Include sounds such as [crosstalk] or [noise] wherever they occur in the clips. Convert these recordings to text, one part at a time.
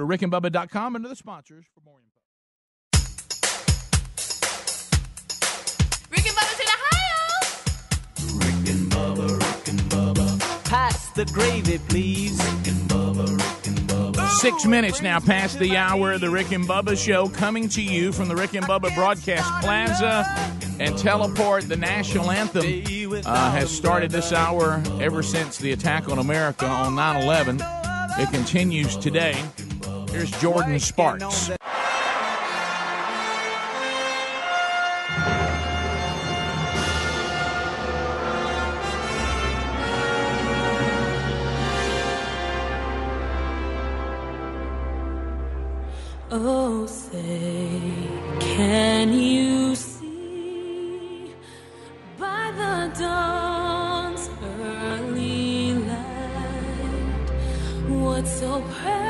to rickandbubba.com and to the sponsors for more info. Rick and Bubba's in Ohio. Rick and Bubba, Rick and Bubba. Pass the gravy, please. Rick and Bubba, Rick and Bubba. Six minutes now past the hour of the Rick and Bubba show, coming to you from the Rick and Bubba Broadcast Plaza and Teleport. The national anthem uh, has started this hour ever since the attack on America on 9 11. It continues today. Here's Jordan Sparks. Oh, say, can you see by the dawn's early light what so proudly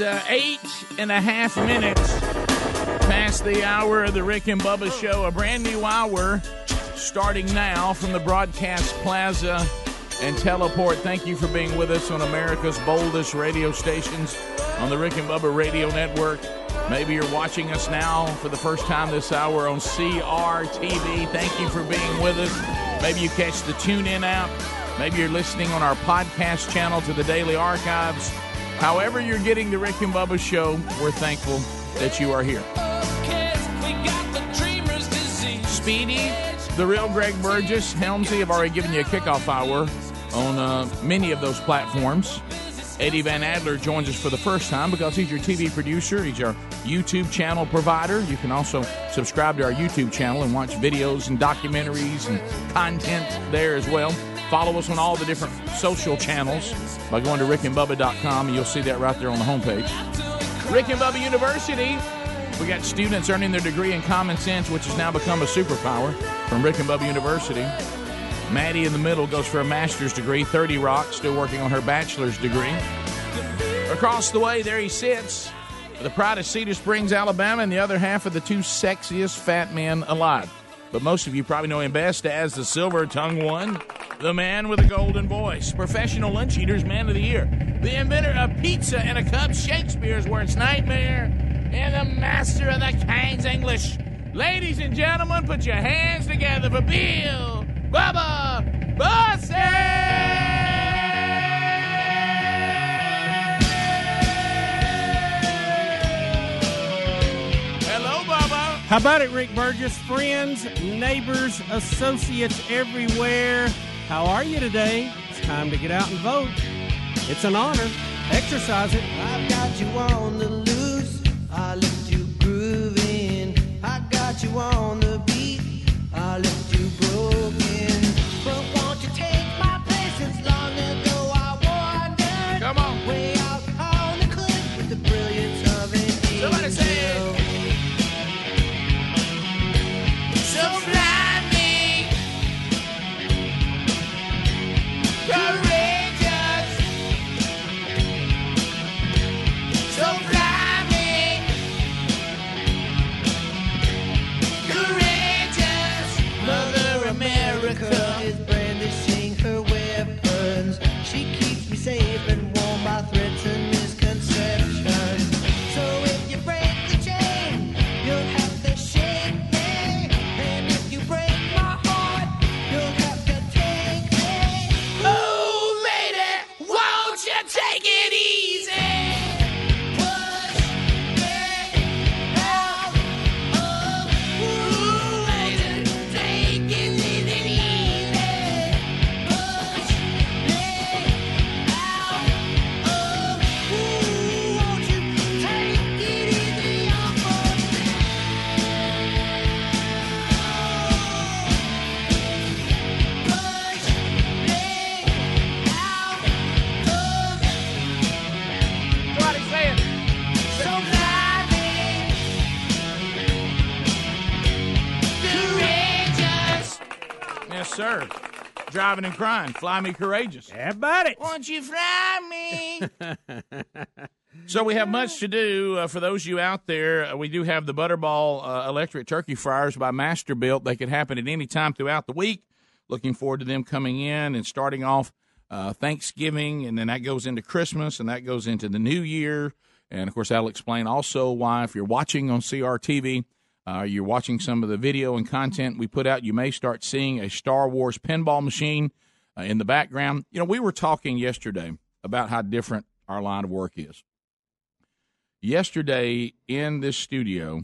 uh, eight and a half minutes past the hour of the Rick and Bubba show. A brand new hour starting now from the Broadcast Plaza and Teleport. Thank you for being with us on America's boldest radio stations on the Rick and Bubba Radio Network. Maybe you're watching us now for the first time this hour on CRTV. Thank you for being with us. Maybe you catch the TuneIn app. Maybe you're listening on our podcast channel to the Daily Archives. However, you're getting the Rick and Bubba show, we're thankful that you are here. Speedy, the real Greg Burgess, Helmsy have already given you a kickoff hour on uh, many of those platforms. Eddie Van Adler joins us for the first time because he's your TV producer. He's our YouTube channel provider. You can also subscribe to our YouTube channel and watch videos and documentaries and content there as well. Follow us on all the different social channels by going to rickandbubba.com, and you'll see that right there on the homepage. Rick and Bubba University. We got students earning their degree in common sense, which has now become a superpower from Rick and Bubba University. Maddie in the middle goes for a master's degree. 30 Rock still working on her bachelor's degree. Across the way, there he sits, the pride of Cedar Springs, Alabama, and the other half of the two sexiest fat men alive. But most of you probably know him best as the silver tongue one, the man with a golden voice, professional lunch eaters man of the year, the inventor of pizza in a cup, Shakespeare's worst nightmare, and the master of the King's English. Ladies and gentlemen, put your hands together for Bill Bubba Bussey! How about it, Rick Burgess? Friends, neighbors, associates everywhere. How are you today? It's time to get out and vote. It's an honor. Exercise it. I've got you on the loose. I left you grooving. I got you on the beat. I left you broken. Sir. Driving and crying. Fly me courageous. How about it? Won't you fly me? [laughs] so we have much to do. Uh, for those of you out there, uh, we do have the Butterball uh, electric turkey fryers by Masterbuilt. They can happen at any time throughout the week. Looking forward to them coming in and starting off uh, Thanksgiving, and then that goes into Christmas, and that goes into the New Year. And of course, that'll explain also why, if you're watching on CRTV, uh, you're watching some of the video and content we put out, you may start seeing a Star Wars pinball machine uh, in the background. You know, we were talking yesterday about how different our line of work is. Yesterday in this studio,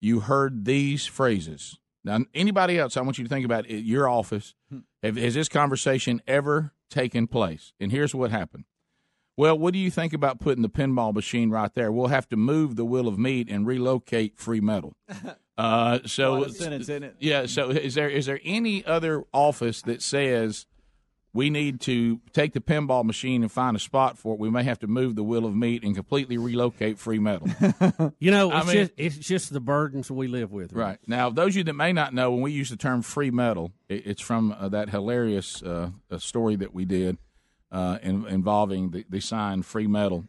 you heard these phrases. Now, anybody else, I want you to think about it, your office. Has this conversation ever taken place? And here's what happened. Well, what do you think about putting the pinball machine right there? We'll have to move the wheel of meat and relocate free metal. [laughs] Uh, so, Lot of sentence in it. yeah. So, is there is there any other office that says we need to take the pinball machine and find a spot for it? We may have to move the wheel of meat and completely relocate free metal. [laughs] You know, I it's, mean- just, it's just the burdens we live with. Right. Now, those of you that may not know, when we use the term free metal, it, it's from uh, that hilarious uh, uh, story that we did uh, in, involving the, the sign free metal,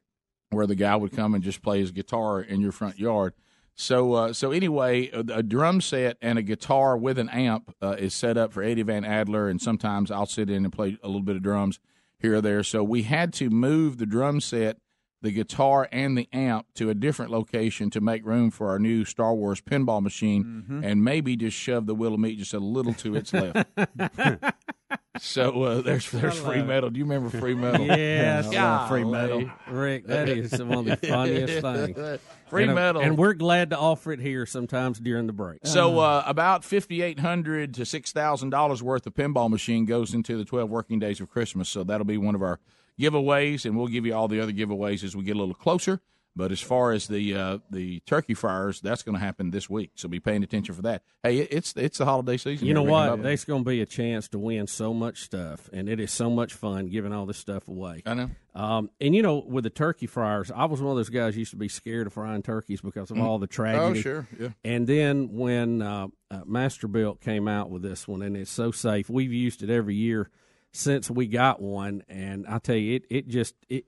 where the guy would come and just play his guitar in your front yard. So, uh, so anyway, a, a drum set and a guitar with an amp uh, is set up for Eddie Van Adler, and sometimes I'll sit in and play a little bit of drums here or there. So we had to move the drum set the guitar and the amp to a different location to make room for our new Star Wars pinball machine, and maybe just shove the wheel of meat just a little to its left. [laughs] so uh, there's there's free metal. Do you remember free metal? [laughs] Yes. love free metal. Rick, that is one of the [laughs] funniest things. Free and, uh, metal. And we're glad to offer it here sometimes during the break. So uh, about fifty eight hundred to six thousand dollars worth of pinball machine goes into the twelve working days of Christmas. So that'll be one of our giveaways, and we'll give you all the other giveaways as we get a little closer. But as far as the uh, the turkey fryers, that's going to happen this week. So be paying attention for that. Hey, it's it's the holiday season. You know here, Rick and what? There's going to be a chance to win so much stuff, and it is so much fun giving all this stuff away. I know. Um, and you know, with the turkey fryers, I was one of those guys used to be scared of frying turkeys because of all the tragedy. Oh, sure. Yeah. And then when uh, uh, Masterbuilt came out with this one, and it's so safe, we've used it every year since we got one. And I tell you, it it just it.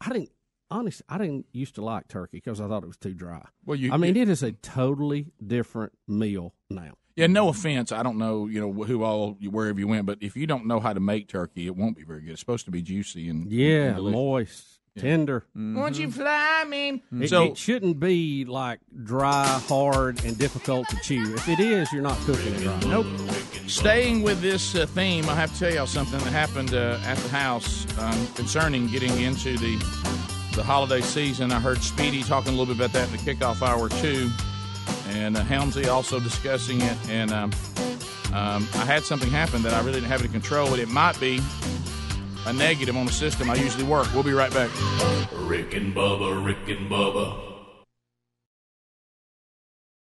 I didn't honestly, I didn't used to like turkey because I thought it was too dry. Well, you- I mean, you- it is a totally different meal now. Yeah, no offense. I don't know, you know, who all wherever you went, but if you don't know how to make turkey, it won't be very good. It's supposed to be juicy and Yeah, and moist, tender. Won't you fly me? It, So it shouldn't be like dry, hard, and difficult to chew. If it is, you're not cooking it right. Nope. Staying with this uh, theme, I have to tell y'all something that happened uh, at the house um, concerning getting into the the holiday season. I heard Speedy talking a little bit about that in the kickoff hour too, and uh, Helmsy also [laughs] discussing it. And um, um, I had something happen that I really didn't have any control with. It might be a negative on the system I usually work. We'll be right back. Rick and Bubba, Rick and Bubba.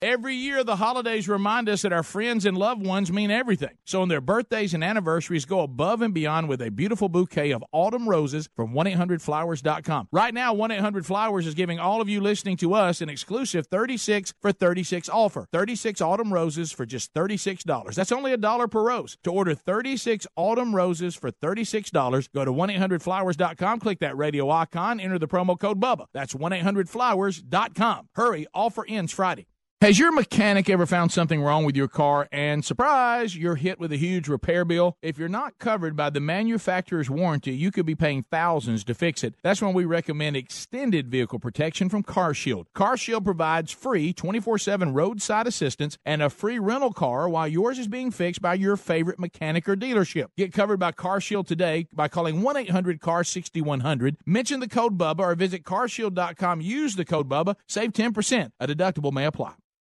Every year, the holidays remind us that our friends and loved ones mean everything. So, on their birthdays and anniversaries, go above and beyond with a beautiful bouquet of autumn roses from 1-800-Flowers.com. Right now, 1-800-Flowers is giving all of you listening to us an exclusive 36 for 36 offer. 36 autumn roses for just $36. That's only a dollar per rose. To order 36 autumn roses for $36, go to 1-800-Flowers.com, click that radio icon, enter the promo code BUBBA. That's 1-800-Flowers.com. Hurry, offer ends Friday. Has your mechanic ever found something wrong with your car and surprise, you're hit with a huge repair bill? If you're not covered by the manufacturer's warranty, you could be paying thousands to fix it. That's when we recommend extended vehicle protection from CarShield. CarShield provides free 24/7 roadside assistance and a free rental car while yours is being fixed by your favorite mechanic or dealership. Get covered by CarShield today by calling 1-800-CAR-6100. Mention the code BUBBA or visit carshield.com. Use the code BUBBA. Save 10%. A deductible may apply.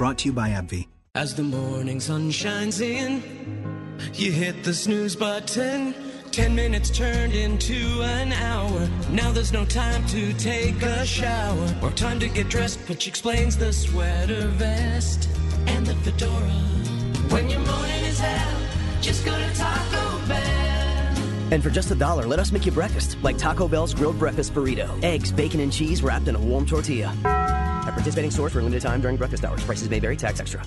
Brought to you by AbbVie. As the morning sun shines in, you hit the snooze button. Ten minutes turned into an hour. Now there's no time to take a shower or time to get dressed, which explains the sweater vest and the fedora. When your morning is hell, just go to Taco Bell. And for just a dollar, let us make you breakfast, like Taco Bell's grilled breakfast burrito. Eggs, bacon, and cheese wrapped in a warm tortilla. At participating stores for a limited time during breakfast hours. Prices may vary, tax extra.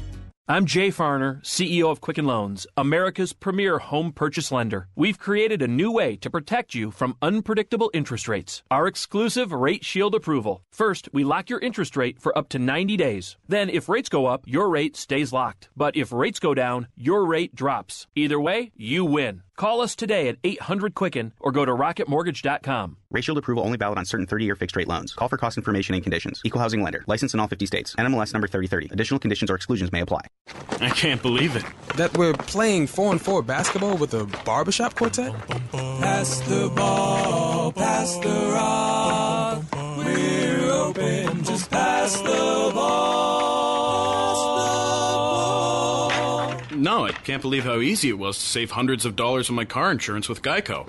I'm Jay Farner, CEO of Quicken Loans, America's premier home purchase lender. We've created a new way to protect you from unpredictable interest rates. Our exclusive Rate Shield approval. First, we lock your interest rate for up to 90 days. Then, if rates go up, your rate stays locked. But if rates go down, your rate drops. Either way, you win. Call us today at 800 Quicken or go to rocketmortgage.com. Rate Shield approval only valid on certain 30-year fixed-rate loans. Call for cost information and conditions. Equal housing lender. License in all 50 states. NMLS number 3030. Additional conditions or exclusions may apply. I can't believe it. That we're playing 4 and 4 basketball with a barbershop quartet? Pass the ball, pass the rock. We're open, just pass the ball. Can't believe how easy it was to save hundreds of dollars on my car insurance with Geico.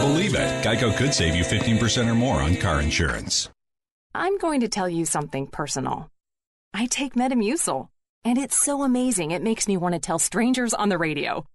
Believe it, Geico could save you 15% or more on car insurance. I'm going to tell you something personal. I take Metamucil, and it's so amazing it makes me want to tell strangers on the radio.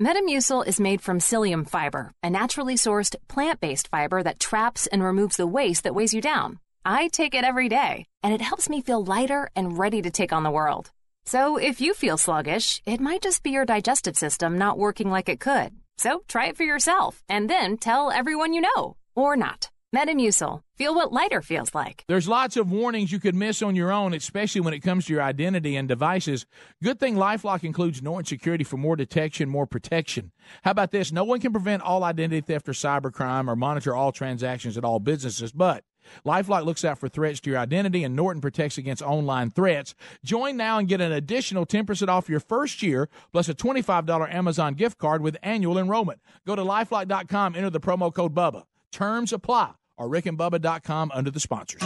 Metamucil is made from psyllium fiber, a naturally sourced plant based fiber that traps and removes the waste that weighs you down. I take it every day, and it helps me feel lighter and ready to take on the world. So if you feel sluggish, it might just be your digestive system not working like it could. So try it for yourself, and then tell everyone you know. Or not. Metamucil. Feel what lighter feels like. There's lots of warnings you could miss on your own, especially when it comes to your identity and devices. Good thing Lifelock includes Norton Security for more detection, more protection. How about this? No one can prevent all identity theft or cybercrime or monitor all transactions at all businesses, but Lifelock looks out for threats to your identity, and Norton protects against online threats. Join now and get an additional 10% off your first year, plus a $25 Amazon gift card with annual enrollment. Go to lifelock.com, enter the promo code BUBBA. Terms apply, or rickandbubba.com under the sponsors.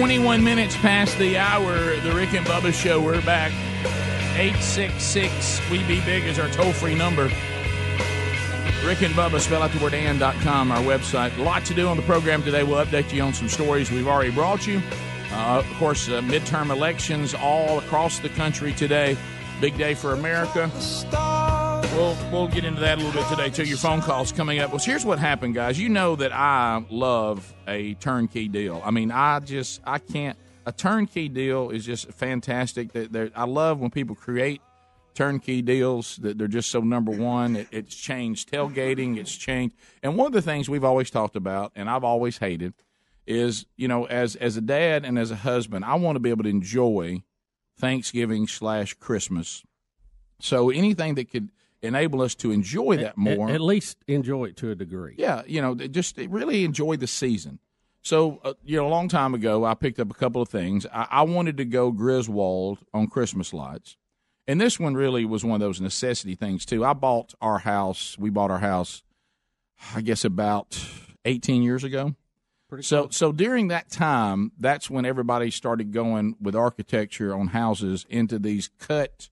Twenty-one minutes past the hour. The Rick and Bubba Show. We're back. Eight six six. We be big is our toll-free number. Rick and Bubba, spell out the word and.com, our website. A lot to do on the program today. We'll update you on some stories we've already brought you. Uh, of course, uh, midterm elections all across the country today. Big day for America. We'll, we'll get into that a little bit today, too. Your phone calls coming up. Well, here's what happened, guys. You know that I love a turnkey deal. I mean, I just, I can't. A turnkey deal is just fantastic. That I love when people create turnkey deals that they're just so number one. It, it's changed tailgating. It's changed. And one of the things we've always talked about, and I've always hated, is you know, as as a dad and as a husband, I want to be able to enjoy Thanksgiving slash Christmas. So anything that could enable us to enjoy that more, At, at least enjoy it to a degree. yeah, you know, just really enjoy the season. So, uh, you know, a long time ago, I picked up a couple of things. I, I wanted to go Griswold on Christmas lights. And this one really was one of those necessity things, too. I bought our house, we bought our house, I guess, about 18 years ago. so, so during that time, that's when everybody started going with architecture on houses into these cut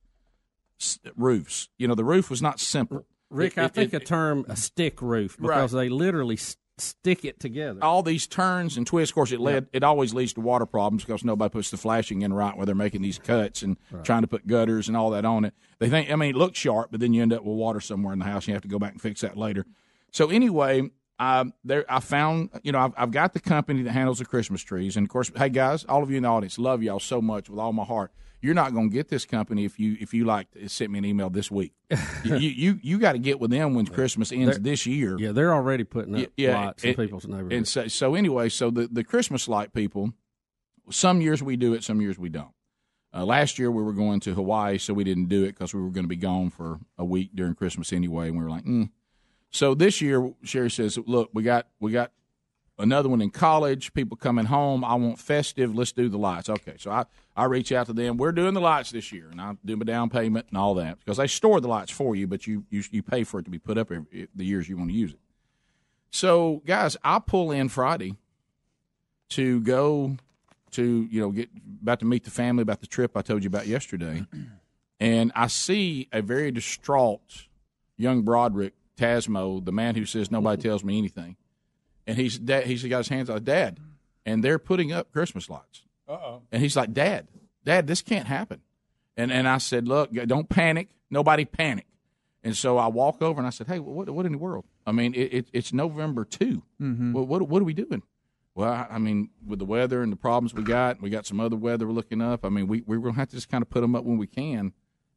roofs. You know, the roof was not simple. Rick, It- I it- think it- a term a stick roof because they literally stick it together. all these turns and twists. Of course, it led. It always leads to water problems because nobody puts the flashing in right where they're making these cuts and trying to put gutters and all that on it. They think. I mean, it looks sharp, but then you end up with water somewhere in the house. and You have to go back and fix that later. So anyway, um, there I found. You know, I've, I've got the company that handles the Christmas trees, and of course, hey guys, all of you in the audience, love y'all so much with all my heart. You're not going to get this company if you if you like sent me an email this week. [laughs] you you, you got to get with them when Christmas ends They're- this year. Yeah, they're already putting up Yeah, lights in and- people's neighborhoods. And so, so anyway, so the, the Christmas light people, some years we do it, some years we don't. Uh, last year we were going to Hawaii, so we didn't do it because we were going to be gone for a week during Christmas anyway, and we were like, mm. So this year Sherry says, look, we got we got another one in college, people coming home. I want festive. Let's do the lights. Okay, so I I reach out to them. We're doing the lights this year, and I do my down payment and all that because they store the lights for you, but you you, you pay for it to be put up every, the years you want to use it. So, guys, I pull in Friday to go to you know get about to meet the family about the trip I told you about yesterday, [clears throat] and I see a very distraught young Broderick Tasmo, the man who says nobody tells me anything, and he's he's got his hands on Dad, and they're putting up Christmas lights, Uh-oh. and he's like, Dad, Dad, this can't happen, and and I said, look, don't panic, nobody panic. And so I walk over and I said, "Hey, what what in the world? I mean, it, it, it's November 2 Mhm. What, what what are we doing?" Well, I- I mean, with the weather and the problems we got, we got some other weather we're looking up. I mean, we we're gonna have to just kind of put them up when we can.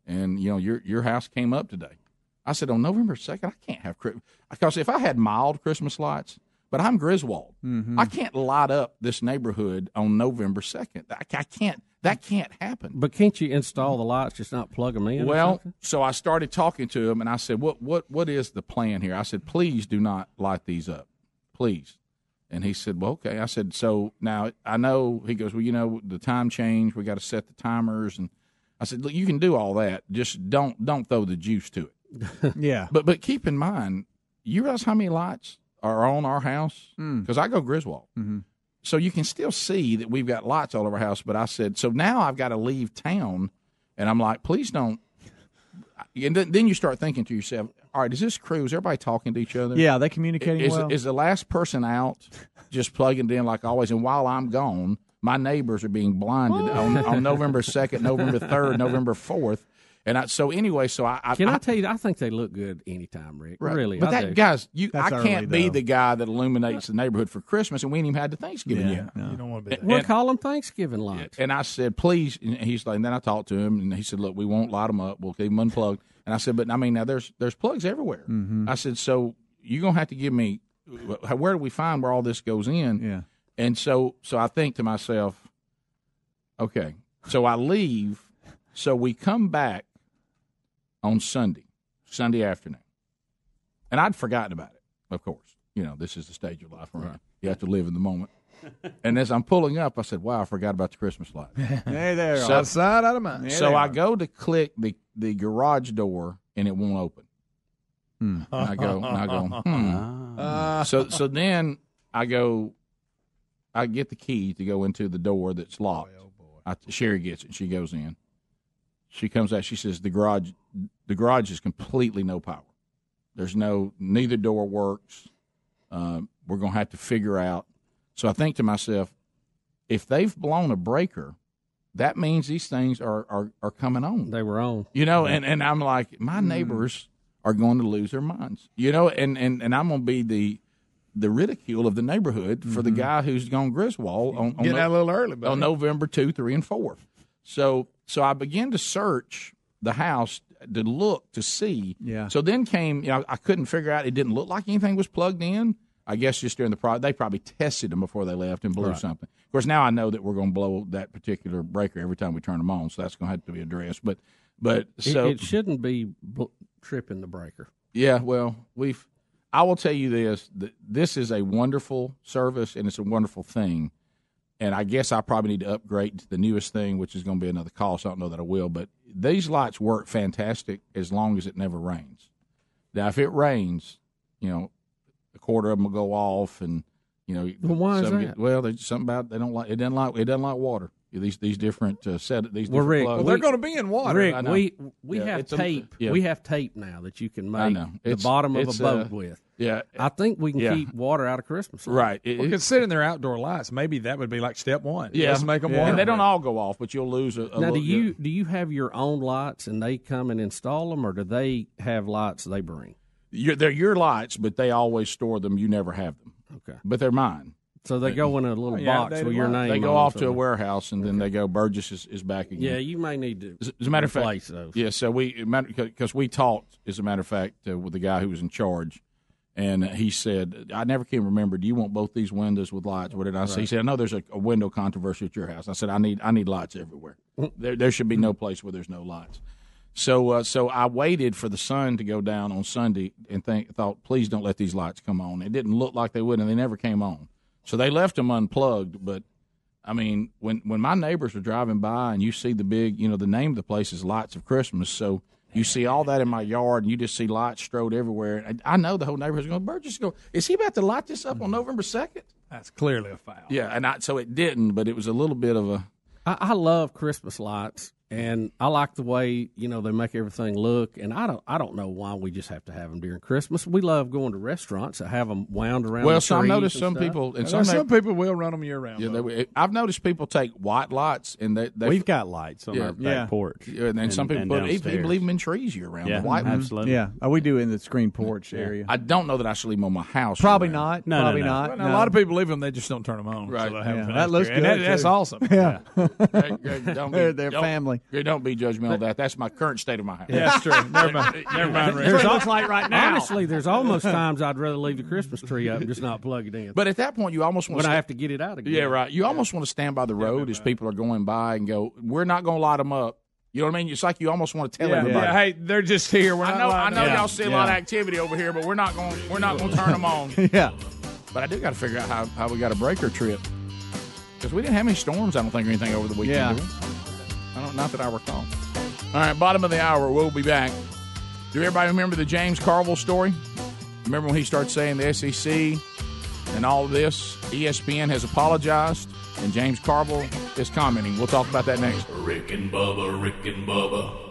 And you know, your your house came up today. I said on November second, I can't have Christmas because if I had mild Christmas lights, but I'm Griswold, Mm-hmm. I can't light up this neighborhood on November second. I, I can't. That can't happen. But can't you install the lights, just not plug them in? Well, so I started talking to him, and I said, "What what what is the plan here?" I said, "Please do not light these up, please." And he said, "Well, okay." I said, "So now I know." He goes, "Well, you know, the time change. We got to set the timers." And I said, "Look, you can do all that. Just don't don't throw the juice to it." Yeah. But but keep in mind, you realize how many lights are on our house? Mm. Because I go Griswold. Mm-hmm. So you can still see that we've got lights all over our house. But I said, so now I've got to leave town, and I'm like, please don't. And then, then you start thinking to yourself, all right, is this crew? Is everybody talking to each other? Yeah, they communicating is, well? Is the last person out just plugging in like always? And while I'm gone, my neighbors are being blinded on, on November second, November third, November fourth. And I, so anyway, so I, I Can I, tell you? I think they look good anytime, Rick. Right. Really, But I that do. guys, you That's I can't be though. the guy that illuminates the neighborhood for Christmas, and we ain't even had the Thanksgiving Yeah, yet. no. You don't wanna be that. We'll And- call them Thanksgiving lights. and I said, please. And he's like, and then I talked to him, and he said, look, we won't light them up. We'll keep them unplugged. And I said, but I mean, now there's there's plugs everywhere. Mhm. I said, so you're gonna have to give me where do we find where all this goes in? Yeah. And so so I think to myself, okay, so I leave. So we come back on Sunday, Sunday afternoon, and I'd forgotten about it. Of course, you know this is the stage of life, right? You have to live in the moment. [laughs] and as I'm pulling up, I said, "Wow, I forgot about the Christmas light." [laughs] Hey there, outside, out of mind. So I go to click the the garage door, and it won't open. Hmm. I go, and I go, [laughs] hmm. Ah. so so then I go, I get the key to go into the door that's locked. I, Sherry gets it. She goes in. She comes out. She says the garage, the garage is completely no power. There's no neither door works. Um, we're gonna have to figure out. So I think to myself, if they've blown a breaker, that means these things are are, are coming on. They were on. You know, and, and I'm like, my neighbors are going to lose their minds. You know, and, and, and I'm going to be the the ridicule of the neighborhood for the guy who's gone Griswold on, on Getting out a little early, buddy. on November two, three, and four. So so I began to search the house to look to see. Yeah. So then came, you know, I couldn't figure out. It didn't look like anything was plugged in. I guess just during the pro, they probably tested them before they left and blew Right. something. Of course, now I know that we're going to blow that particular breaker every time we turn them on, so that's going to have to be addressed. But but It- so it, shouldn't be bl- tripping the breaker. yeah, well, we've. I will tell you this: that this is a wonderful service and it's a wonderful thing. And I guess I probably need to upgrade to the newest thing, which is going to be another cost. I don't know that I will, but these lights work fantastic as long as it never rains. Now, if it rains, you know, a quarter of them will go off, and you know, Well, why is that? well, there's something about they don't like it. Doesn't like it doesn't like water. These these different uh, set these well, different Rick, well, they're going to be in water. Rick, we we Yeah, have it's a- tape. yeah. We have tape now that you can make know. the bottom of a boat uh, with. yeah. I think we can Yeah. keep water out of Christmas. lights. right. It- Well, it- considering they're outdoor lights, maybe that would be like step one. yeah, Let's make them And water. they don't all go off, but you'll lose a, a Now, little. do you do you have your own lights and they come and install them, or do they have lights they bring? You're, they're your lights, but they always store them. You never have them. Okay. But they're mine. So they go in a little yeah, box with your name. They go off to a warehouse, and then they go. Burgess is, is back again. Yeah, you may need to. As, as a matter of fact, those. yeah. So we because we talked, as a matter of fact, uh, with the guy who was in charge, and he said, "I never can remember. Do you want both these windows with lights? What did I say?" He said, "I know there's a, a window controversy at your house." I said, "I need I need lights everywhere. Mm. there there should be no place where there's no lights." So uh, so I waited for the sun to go down on Sunday and think thought, please don't let these lights come on. It didn't look like they would, and they never came on. So they left them unplugged, but I mean, when when my neighbors were driving by and you see the big, you know, the name of the place is Lights of Christmas, so you see all that in my yard, and you just see lights strode everywhere. And I know the whole neighborhood's going. Burgess go. Is he about to light this up on mm-hmm. November second? That's clearly a foul. Yeah, and I, so it didn't, but it was a little bit of a. I, I love Christmas lights, and I like the way you know they make everything look. And I don't, I don't know why we just have to have them during Christmas. We love going to restaurants that have them wound around. Well, the some trees noticed some stuff. people, and And some, some people will run them year round. Yeah, they, I've noticed people take white lights and they, they We've got lights on Yeah. our back Yeah. porch. Yeah, and then some people and put even, downstairs. leave them in trees year round. Yeah, the white ones. absolutely. Yeah, uh, we do in the screen porch area. I don't know that I should leave them on my house. Probably year not. No, no, probably no. not. Well, no. A lot of people leave them; they just don't turn them on. Right. So they Yeah, that looks it. That- good, that's awesome. Yeah, Greg, Greg, They're- they're don't- don't be judgmental of that. That's my current state of my house. Yeah, that's true. Never mind. Never mind. Rick. There's It al- looks like right now. Honestly, there's almost times I'd rather leave the Christmas tree up and just not plug it in. But at that point, you almost want when to. I have to get it out again. yeah, right. You almost want to stand by the road as people are going by and go, "We're not going to light them up." You know what I mean? It's like you almost want to tell Yeah, everybody. yeah, hey, they're just here. We're I know, I know, up. y'all see a lot of activity over here, but we're not going. We're not going to turn them on. [laughs] yeah. But I do got to figure out how, how we got a breaker trip because we didn't have any storms. I don't think or anything over the weekend. Yeah. Don't. Not that I recall. All right, bottom of the hour. We'll be back. Do everybody remember the James Carville story? Remember when he starts saying the SEC and all of this? ESPN has apologized, and James Carville is commenting. We'll talk about that next. Rick and Bubba, Rick and Bubba.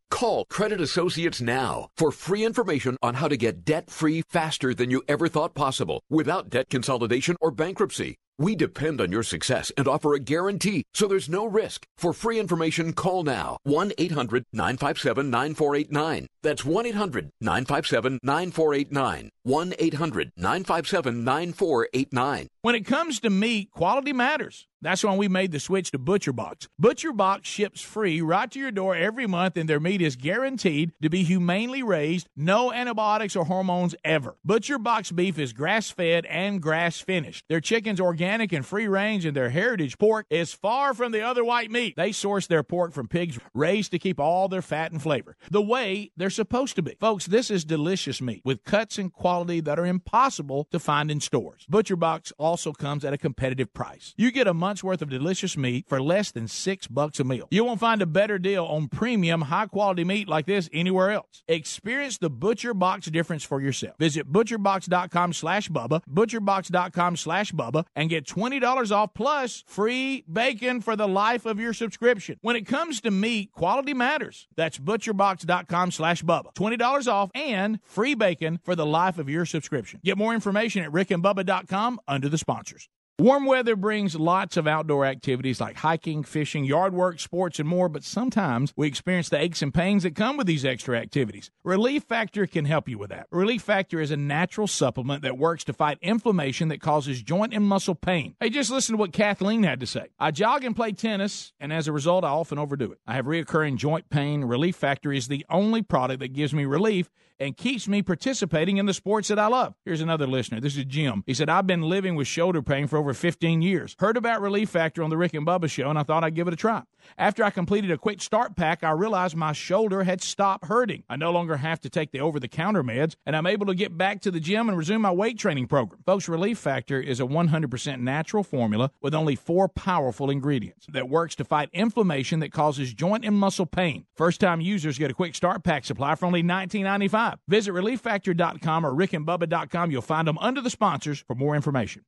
Call Credit Associates now for free information on how to get debt free faster than you ever thought possible without debt consolidation or bankruptcy. We depend on your success and offer a guarantee, so there's no risk. For free information, call now 1 800 957 9489. That's 1 800 957 9489. 1 800 957 9489. When it comes to meat, quality matters. That's why we made the switch to ButcherBox. ButcherBox ships free right to your door every month, and their meat is guaranteed to be humanely raised, no antibiotics or hormones ever. ButcherBox beef is grass fed and grass finished. Their chicken's organic and free range, and their heritage pork is far from the other white meat. They source their pork from pigs raised to keep all their fat and flavor the way they're supposed to be. Folks, this is delicious meat with cuts and quality that are impossible to find in stores. ButcherBox also comes at a competitive price. You get a month's worth of delicious meat for less than six bucks a meal. You won't find a better deal on premium, high quality meat like this anywhere else. Experience the ButcherBox difference for yourself. Visit butcherbox.com slash Bubba, butcherbox.com slash Bubba, and get $20 off plus free bacon for the life of your subscription. When it comes to meat, quality matters. That's butcherbox.com slash Bubba. $20 off and free bacon for the life of your subscription. Get more information at rickandbubba.com under the sponsors. Warm weather brings lots of outdoor activities like hiking, fishing, yard work, sports, and more, but sometimes we experience the aches and pains that come with these extra activities. Relief Factor can help you with that. Relief Factor is a natural supplement that works to fight inflammation that causes joint and muscle pain. Hey, just listen to what Kathleen had to say. I jog and play tennis, and as a result, I often overdo it. I have reoccurring joint pain. Relief Factor is the only product that gives me relief and keeps me participating in the sports that I love. Here's another listener. This is Jim. He said, I've been living with shoulder pain for over 15 years. Heard about Relief Factor on the Rick and Bubba show, and I thought I'd give it a try. After I completed a quick start pack, I realized my shoulder had stopped hurting. I no longer have to take the over the counter meds, and I'm able to get back to the gym and resume my weight training program. Folks, Relief Factor is a 100% natural formula with only four powerful ingredients that works to fight inflammation that causes joint and muscle pain. First time users get a quick start pack supply for only $19.95. Visit relieffactor.com or rickandbubba.com. You'll find them under the sponsors for more information.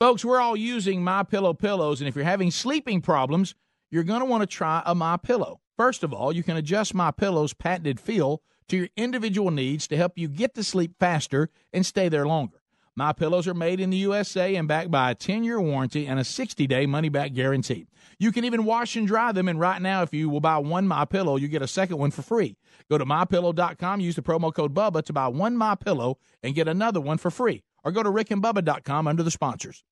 Folks, we're all using My Pillow pillows, and if you're having sleeping problems, you're going to want to try a My Pillow. First of all, you can adjust My Pillow's patented feel to your individual needs to help you get to sleep faster and stay there longer. My pillows are made in the USA and backed by a 10-year warranty and a 60-day money-back guarantee. You can even wash and dry them, and right now, if you will buy one My Pillow, you get a second one for free. Go to mypillow.com, use the promo code Bubba to buy one My Pillow and get another one for free. Or go to rickandbubba.com under the sponsors.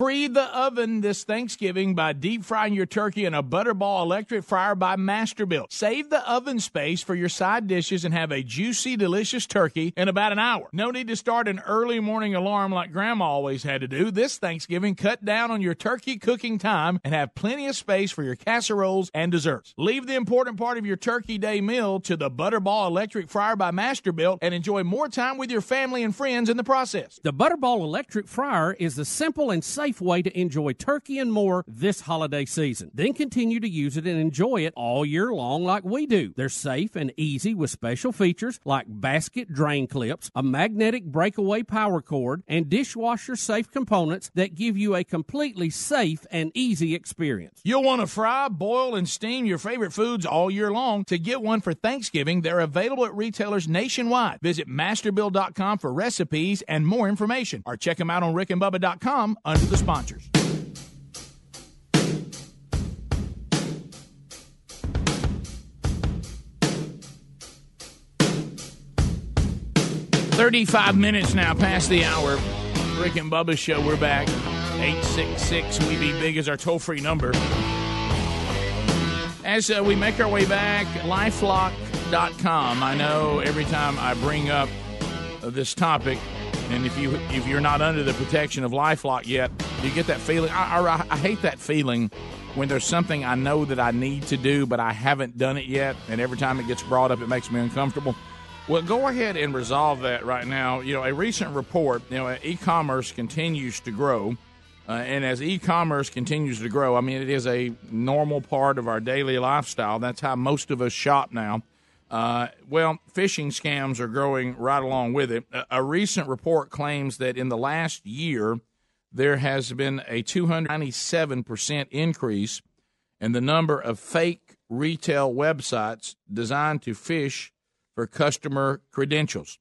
Free the oven this Thanksgiving by deep frying your turkey in a Butterball electric fryer by Masterbuilt. Save the oven space for your side dishes and have a juicy, delicious turkey in about an hour. No need to start an early morning alarm like Grandma always had to do. This Thanksgiving, cut down on your turkey cooking time and have plenty of space for your casseroles and desserts. Leave the important part of your turkey day meal to the Butterball electric fryer by Masterbuilt and enjoy more time with your family and friends in the process. The Butterball electric fryer is the simple and safe way to enjoy turkey and more this holiday season. Then continue to use it and enjoy it all year long like we do. They're safe and easy with special features like basket drain clips, a magnetic breakaway power cord, and dishwasher safe components that give you a completely safe and easy experience. You'll want to fry, boil, and steam your favorite foods all year long. To get one for Thanksgiving, they're available at retailers nationwide. Visit masterbuilt.com for recipes and more information, or check them out on rickandbubba.com under the sponsors. Thirty-five minutes now past the hour. Rick and Bubba show. We're back. Eight six six. We be big is our toll-free number. As uh, we make our way back, lifelock.com. I know every time I bring up this topic, and if you if you're not under the protection of LifeLock yet, you get that feeling. I, I, I hate that feeling when there's something I know that I need to do, but I haven't done it yet, and every time it gets brought up, it makes me uncomfortable. Well, go ahead and resolve that right now. You know, a recent report, you know, e-commerce continues to grow. Uh, and as e-commerce continues to grow, I mean, it is a normal part of our daily lifestyle. That's how most of us shop now. Uh, well, phishing scams are growing right along with it. A, a recent report claims that in the last year, there has been a 297% increase in the number of fake retail websites designed to fish for customer credentials.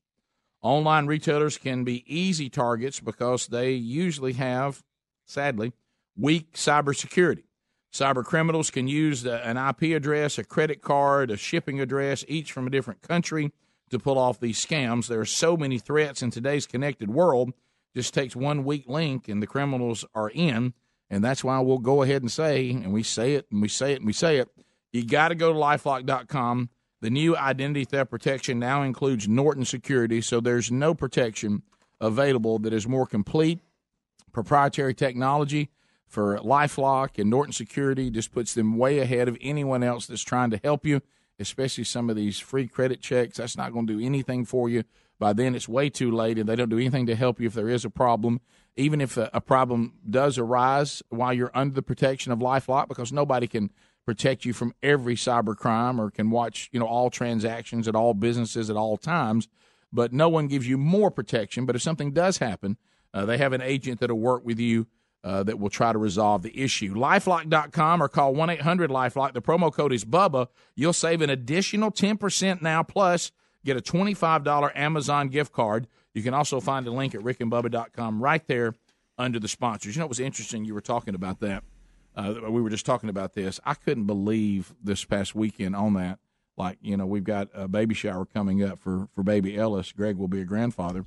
Online retailers can be easy targets because they usually have, sadly, weak cybersecurity. Cyber criminals can use an IP address, a credit card, a shipping address, each from a different country, to pull off these scams. There are so many threats in today's connected world. Just takes one weak link, and the criminals are in. And that's why we'll go ahead and say, and we say it, and we say it, and we say it. You got to go to lifelock.com. The new identity theft protection now includes Norton Security, so there's no protection available that is more complete. Proprietary technology for LifeLock and Norton Security just puts them way ahead of anyone else that's trying to help you, especially some of these free credit checks. That's not going to do anything for you by then it's way too late, and they don't do anything to help you if there is a problem. Even if a, a problem does arise while you're under the protection of LifeLock, because nobody can protect you from every cyber crime or can watch you know all transactions at all businesses at all times but no one gives you more protection but if something does happen uh, they have an agent that'll work with you uh, that will try to resolve the issue lifelock.com or call 1-800-lifelock the promo code is bubba you'll save an additional 10% now plus get a $25 amazon gift card you can also find a link at rickandbubba.com right there under the sponsors you know it was interesting you were talking about that uh, we were just talking about this. I couldn't believe this past weekend on that. Like, you know, we've got a baby shower coming up for, for baby Ellis. Greg will be a grandfather.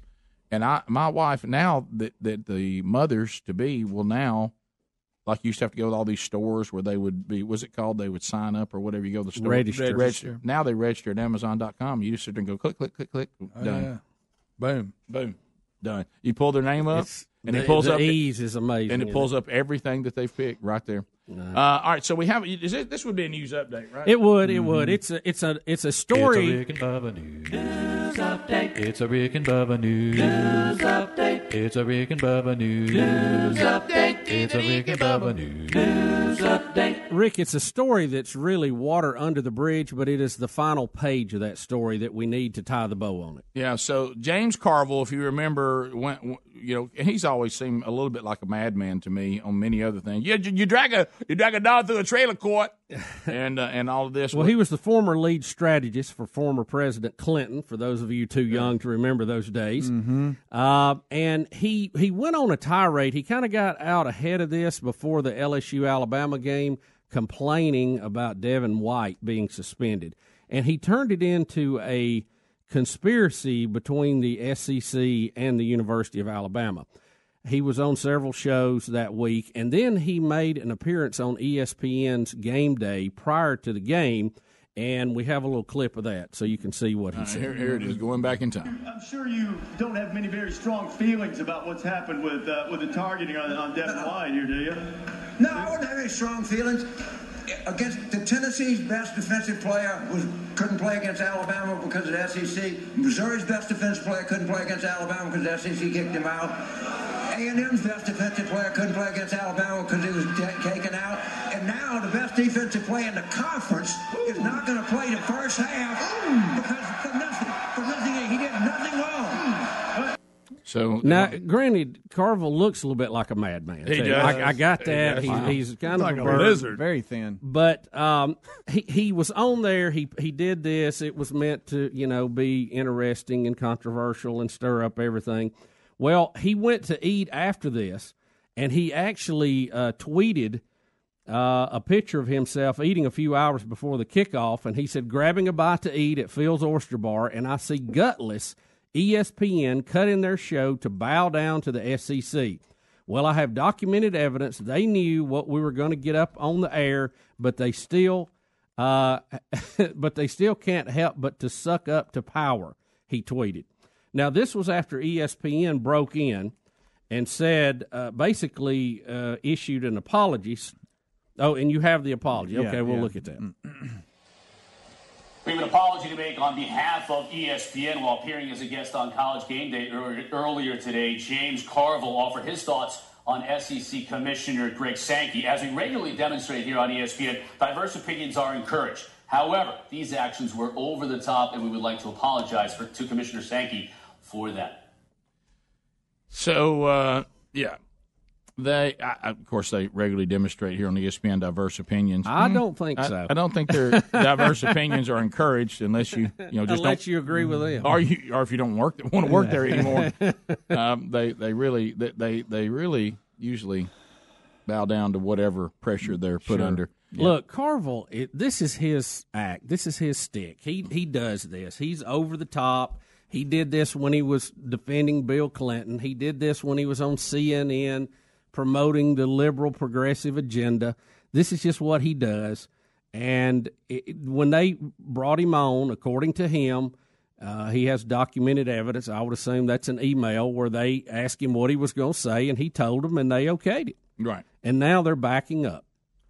And I, my wife, now that, that the mothers to be will now, like, you used to have to go to all these stores where they would be, was it called? They would sign up or whatever. You go to the store. Register. Register. Now they register at Amazon.com. You just sit there and go click, click, click, click. Oh, Done. yeah. Boom. Boom. Done. You pull their name up, It's- and the- it pulls the up ease is amazing, and it isn't pulls it? up everything that they've picked right there. Uh, all right, so we have is it, this would be a news update, right? It would. It would. It's a. It's a. It's a story. It's a Rick and Bubba news. update. It's a Rick and Bubba news. update. It's a Rick and Bubba news. News update. It's a Rick and Bubba news. News update. Rick, it's a story that's really water under the bridge, but it is the final page of that story that we need to tie the bow on it. Yeah, so James Carville, if you remember, went, you know, and he's always seemed a little bit like a madman to me on many other things. You, you drag a you drag a dog through a trailer court, and uh, and all of this. Well, he was the former lead strategist for former President Clinton. For those of you too young to remember those days, Mhm. uh, and he he went on a tirade. He kind of got out ahead of this before the LSU Alabama game, complaining about Devin White being suspended, and he turned it into a conspiracy between the SEC and the University of Alabama. He was on several shows that week, and then he made an appearance on ESPN's Game Day prior to the game, and we have a little clip of that so you can see what he All right, said. here, here it is, going back in time. I'm sure you don't have many very strong feelings about what's happened with uh, with the targeting on, on Devin White here, do you? No, I wouldn't have any strong feelings. Against the Tennessee's best defensive player was couldn't play against Alabama because of the SEC. Missouri's best defensive player couldn't play against Alabama because the SEC kicked him out. A&M's best defensive player couldn't play against Alabama because he was ta- taken out. And now the best defensive player in the conference is not going to play the first half because for nothing. For nothing. He did nothing wrong. So Now, granted, Carville looks a little bit like a madman. He too. does. I, I got He that. does. He's, Wow. he's kind Like of a bird. lizard. Very thin. But um, he he was on there. He he did this. It was meant to you know be interesting and controversial and stir up everything. Well, he went to eat after this, and he actually uh, tweeted uh, a picture of himself eating a few hours before the kickoff, and he said, "Grabbing a bite to eat at Phil's Oyster Bar, and I see gutless ESPN cutting their show to bow down to the SEC." Well, I have documented evidence they knew what we were going to get up on the air, but they still, uh, [laughs] but they still can't help but to suck up to power. He tweeted. Now, this was after ESPN broke in and said, uh, basically, uh, issued an apology. Oh, and you have the apology. Yeah, Okay, we'll yeah. look at that. [clears throat] We have an apology to make on behalf of ESPN while appearing as a guest on College Game Day earlier, today. James Carville offered his thoughts on SEC Commissioner Greg Sankey. As we regularly demonstrate here on ESPN, diverse opinions are encouraged. However, these actions were over the top, and we would like to apologize for, to Commissioner Sankey for that. So uh, yeah, they I, I- of course they regularly demonstrate here on ESPN diverse opinions. I Hmm. don't think I- so. I don't think their [laughs] diverse opinions are encouraged unless you you know just Unless don't, you agree with them. or you or if you don't work want to work there anymore. [laughs] um, they they really they, they they really usually bow down to whatever pressure they're put Sure. under. Look, Carville, it, this is his act. This is his stick. He he does this. He's over the top. He did this when he was defending Bill Clinton. He did this when he was on CNN promoting the liberal progressive agenda. This is just what he does. And it, when they brought him on, according to him, uh, he has documented evidence. I would assume that's an email where they asked him what he was going to say, and he told them, and they okayed it. Right. And now they're backing up.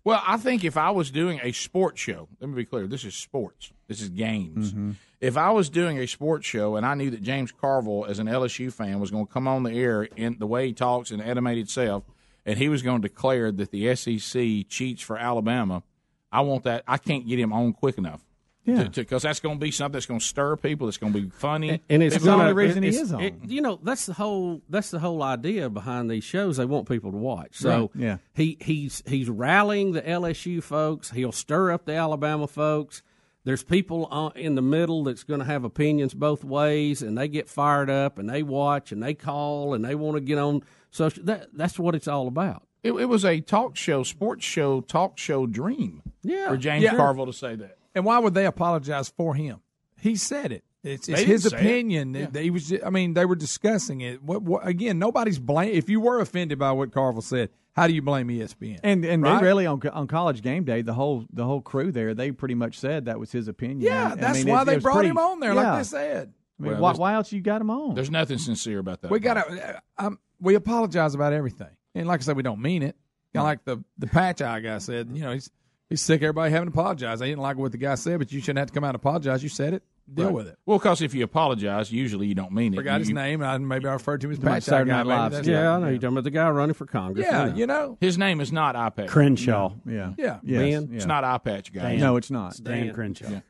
Well, I think if I was doing a sports show, let me be clear, this is sports. This is games. Mm-hmm. If I was doing a sports show and I knew that James Carville, as an LSU fan, was going to come on the air in the way he talks and animated self, and he was going to declare that the SEC cheats for Alabama, I want that. I can't get him on quick enough. Yeah. Because that's going to be something that's going to stir people. It's going to be funny. and it's People- gonna- on. it's- it- you know, that's the whole that's the whole idea behind these shows. They want people to watch. So Right, yeah. he he's he's rallying the LSU folks. He'll stir up the Alabama folks. There's people uh, in the middle that's going to have opinions both ways, and they get fired up and they watch and they call and they want to get on social. That that's what it's all about. It, it was a talk show, sports show, talk show dream Yeah. for James Yeah. Carville to say that. And why would they apologize for him? He said it. It's, it's his say it. opinion. Yeah. He was. I mean, they were discussing it. What, what, again, nobody's blame. If you were offended by what Carville said, how do you blame ESPN? And and Right? they really on on college game day, the whole the whole crew there, they pretty much said that was his opinion. Yeah, I that's mean, why it- they it brought pretty- him on there, yeah. like they said. I mean, Well, why, why else you got him on? There's nothing sincere about that. We got to. Um, we apologize about everything, and like I said, we don't mean it. Kind of like the the patch eye guy said. You know, he's he's sick. Everybody having to apologize. I didn't like what the guy said, but you shouldn't have to come out and apologize. You said it. Deal Right. with it. Well, because if you apologize, usually you don't mean it. Forgot his name. I, maybe I referred to him as Like patch Saturday guy. Night Maybe Live that's stuff. Yeah, I know you're talking about the guy running for Congress. Yeah, I you know. His name is not Eye Patch. Crenshaw. Yeah, Yeah. Yes, Ben? yeah. It's not Eye Patch guy. Dan. No, it's not. Dan Dan. Crenshaw. Yeah.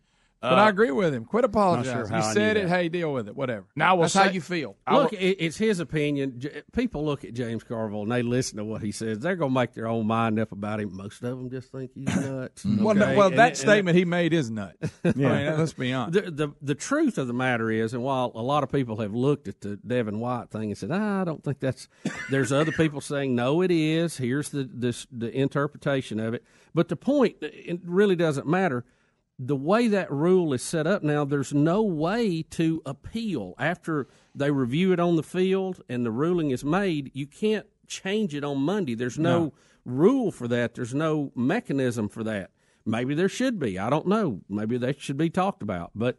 But Uh, I agree with him. Quit apologizing. Sure you said it. that. Hey, deal with it. Whatever. Now, That's say- how you feel. Look, it's his opinion. People look at James Carville and they listen to what he says. They're going to make their own mind up about him. Most of them just think he's [laughs] nuts. Well, no, well, And- that and- statement he made is nuts. Yeah. [laughs] I mean, let's be honest. The, the the truth of the matter is, and while a lot of people have looked at the Devin White thing and said, ah, "I don't think that's," [laughs] there's other people saying, "No, it is." Here's the this the interpretation of it. But the point, it really doesn't matter. The way that rule is set up now, there's no way to appeal after they review it on the field and the ruling is made. You can't change it on Monday. There's no, rule for that. There's no mechanism for that. Maybe there should be. I don't know. Maybe that should be talked about, but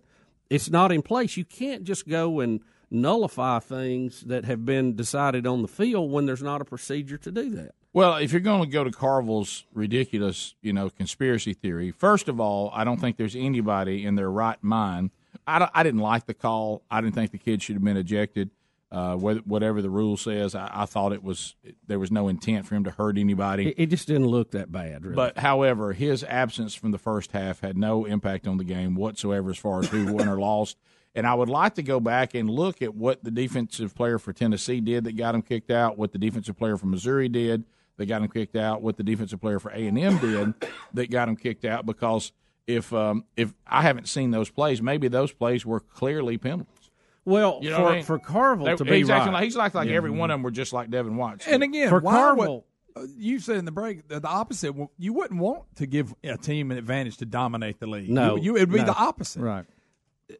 it's not in place. You can't just go and nullify things that have been decided on the field when there's not a procedure to do that. Well, if you're going to go to Carville's ridiculous, you know, conspiracy theory, first of all, I don't think there's anybody in their right mind. I, I didn't like the call. I didn't think the kid should have been ejected. Uh, whatever the rule says, I, I thought it was there was no intent for him to hurt anybody. It, it just didn't look that bad, really. But however, his absence from the first half had no impact on the game whatsoever as far as who won or lost. And I would like to go back and look at what the defensive player for Tennessee did that got him kicked out, what the defensive player for Missouri did that got him kicked out, what the defensive player for A and M did [coughs] that got him kicked out. Because if um, if I haven't seen those plays, maybe those plays were clearly penalties. well, You know for what I mean? for Carville They- to be exactly right, like, he's like like Yeah. every one of them were just like Devin White. And again, For why Carville- would, uh, you said in the break the, the opposite. Well, You wouldn't want to give a team an advantage to dominate the league. No, you, you it'd be no. the opposite. Right.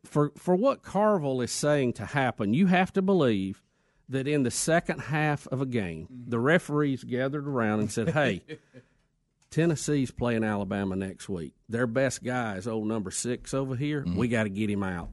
for for what Carville is saying to happen, you have to believe that in the second half of a game, mm-hmm. the referees gathered around and said, "Hey, [laughs] Tennessee's playing Alabama next week. Their best guy is old number six over here. Mm-hmm. We got to get him out."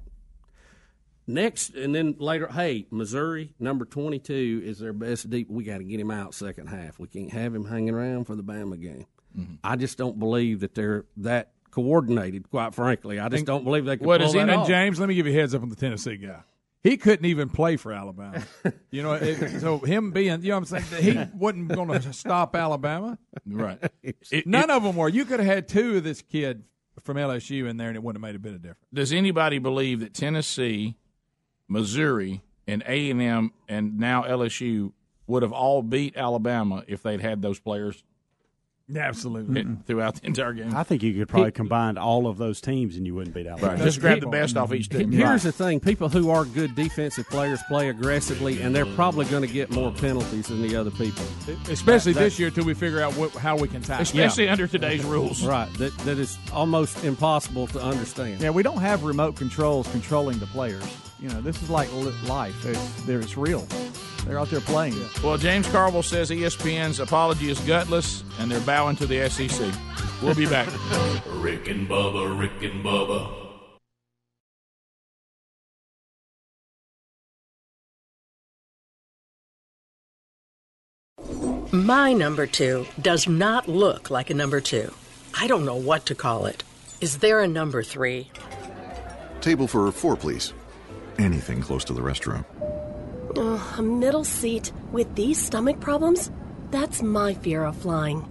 Next, and then later, hey, Missouri number twenty-two is their best deep. We got to get him out second half. We can't have him hanging around for the Bama game. Mm-hmm. I just don't believe that they're that coordinated. Quite frankly, I just And- don't believe they can. What pull is he? that And off. James, let me give you a heads up on the Tennessee guy. He couldn't even play for Alabama. [laughs] you know, it, so him being, you know what I'm saying, he wasn't going to stop Alabama. Right. None of them were. You could have had two of this kid from LSU in there, and it wouldn't have made a bit of difference. does anybody believe that Tennessee, Missouri, and A and M, and now LSU would have all beat Alabama if they'd had those players Absolutely. hit throughout the entire game? I think you could probably combine all of those teams and you wouldn't beat Alabama. Right. Just grab the best off each team. Here's the thing: people who are good defensive players play aggressively, and they're probably going to get more penalties than the other people. Especially That- that- this year, till we figure out what, how we can tackle. Especially under today's rules. Right? That that is almost impossible to understand. Yeah, we don't have remote controls controlling the players. You know, this is like life. It's, there- it's real. They're out there playing. Well, James Carville says ESPN's apology is gutless, and they're bowing to the SEC. We'll be back. [laughs] Rick and Bubba, Rick and Bubba. My number two does not look like a number two. I don't know what to call it. Is there a number three? Table for four, please. Anything close to the restroom. Oh, a middle seat with these stomach problems? That's my fear of flying.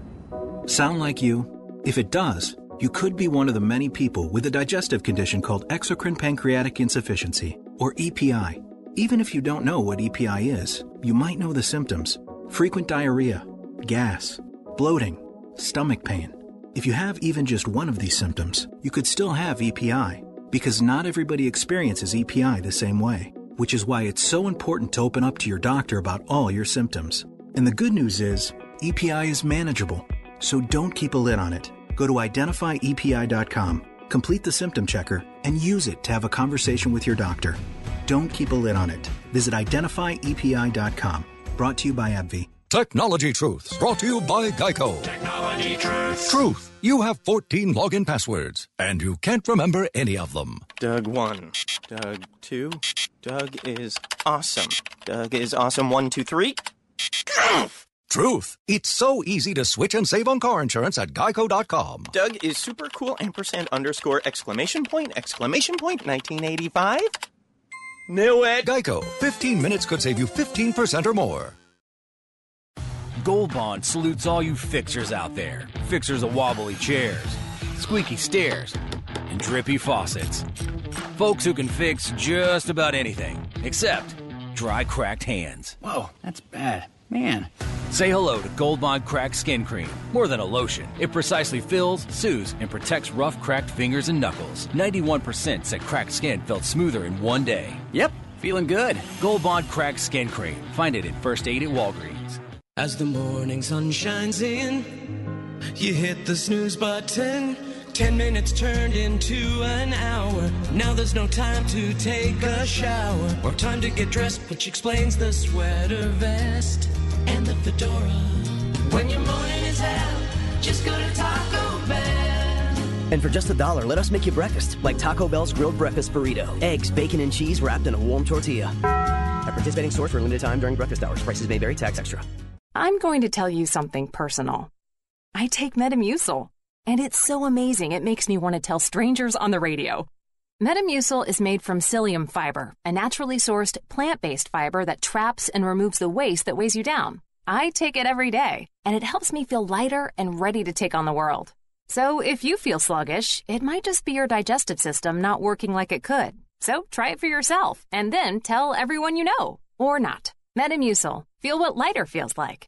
Sound like you? If it does, you could be one of the many people with a digestive condition called exocrine pancreatic insufficiency, or EPI. Even if you don't know what EPI is, you might know the symptoms frequent diarrhea, gas, bloating, stomach pain. If you have even just one of these symptoms, you could still have EPI, because not everybody experiences EPI the same way, which is why it's so important to open up to your doctor about all your symptoms. And the good news is, EPI is manageable, so don't keep a lid on it. Go to identifyepi.com, complete the symptom checker, and use it to have a conversation with your doctor. Don't keep a lid on it. Visit identifyepi.com. Brought to you by AbbVie. Technology Truths, brought to you by Geico. Technology Truths. Truth, you have 14 login passwords, and you can't remember any of them. Doug 1. Doug 2. Doug is awesome. Doug is awesome 1, 2, 3. Truth, it's so easy to switch and save on car insurance at geico.com. Doug is super cool ampersand underscore exclamation point exclamation point 1985. Knew it. Geico, 15 minutes could save you 15% or more. Gold Bond salutes all you fixers out there. Fixers of wobbly chairs, squeaky stairs, and drippy faucets. Folks who can fix just about anything, except dry, cracked hands. Whoa, that's bad. Man. Say hello to Gold Bond Cracked Skin Cream. More than a lotion, it precisely fills, soothes, and protects rough, cracked fingers and knuckles. 91% said cracked skin felt smoother in one day. Yep, feeling good. Gold Bond Cracked Skin Cream. Find it at First Aid at Walgreens. As the morning sun shines in, you hit the snooze button. Ten minutes turned into an hour. Now there's no time to take a shower or time to get dressed, which explains the sweater vest and the fedora. When your morning is hell, just go to Taco Bell. And for just a dollar, let us make you breakfast, like Taco Bell's grilled breakfast burrito. Eggs, bacon, and cheese wrapped in a warm tortilla. At participating stores for a limited time during breakfast hours. Prices may vary. Tax extra. I'm going to tell you something personal. I take Metamucil, and it's so amazing it makes me want to tell strangers on the radio. Metamucil is made from psyllium fiber, a naturally sourced plant based fiber that traps and removes the waste that weighs you down. I take it every day, and it helps me feel lighter and ready to take on the world. So if you feel sluggish, it might just be your digestive system not working like it could. So try it for yourself, and then tell everyone you know. Or not. Metamucil. Feel what lighter feels like.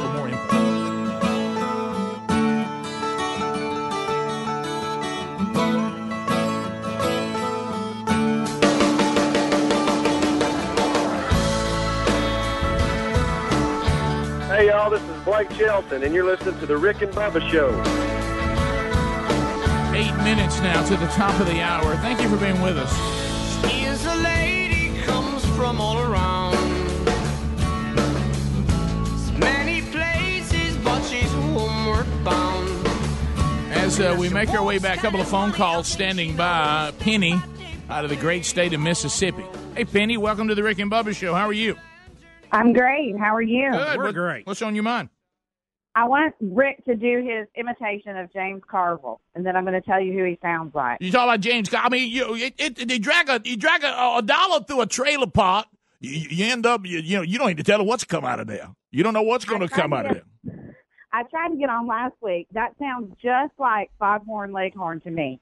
for more info. Hey, y'all, this is Blake Shelton, and you're listening to The Rick and Bubba Show. Eight minutes now to the top of the hour. Thank you for being with us. Is a lady comes from all around. As uh, we make our way back, a couple of phone calls standing by. Penny out of the great state of Mississippi. Hey, Penny, welcome to the Rick and Bubba Show. How are you? I'm great. How are you? Good. We're what- great. What's on your mind? I want Rick to do his imitation of James Carville, and then I'm going to tell you who he sounds like. You talk about James. Car- I mean, you it, it, they drag a you drag a, a dollar through a trailer park. You, you end up you, you know you don't need to tell her what's come out of there. You don't know what's going to come out of there. I tried to get on last week. That sounds just like Foghorn Leghorn to me.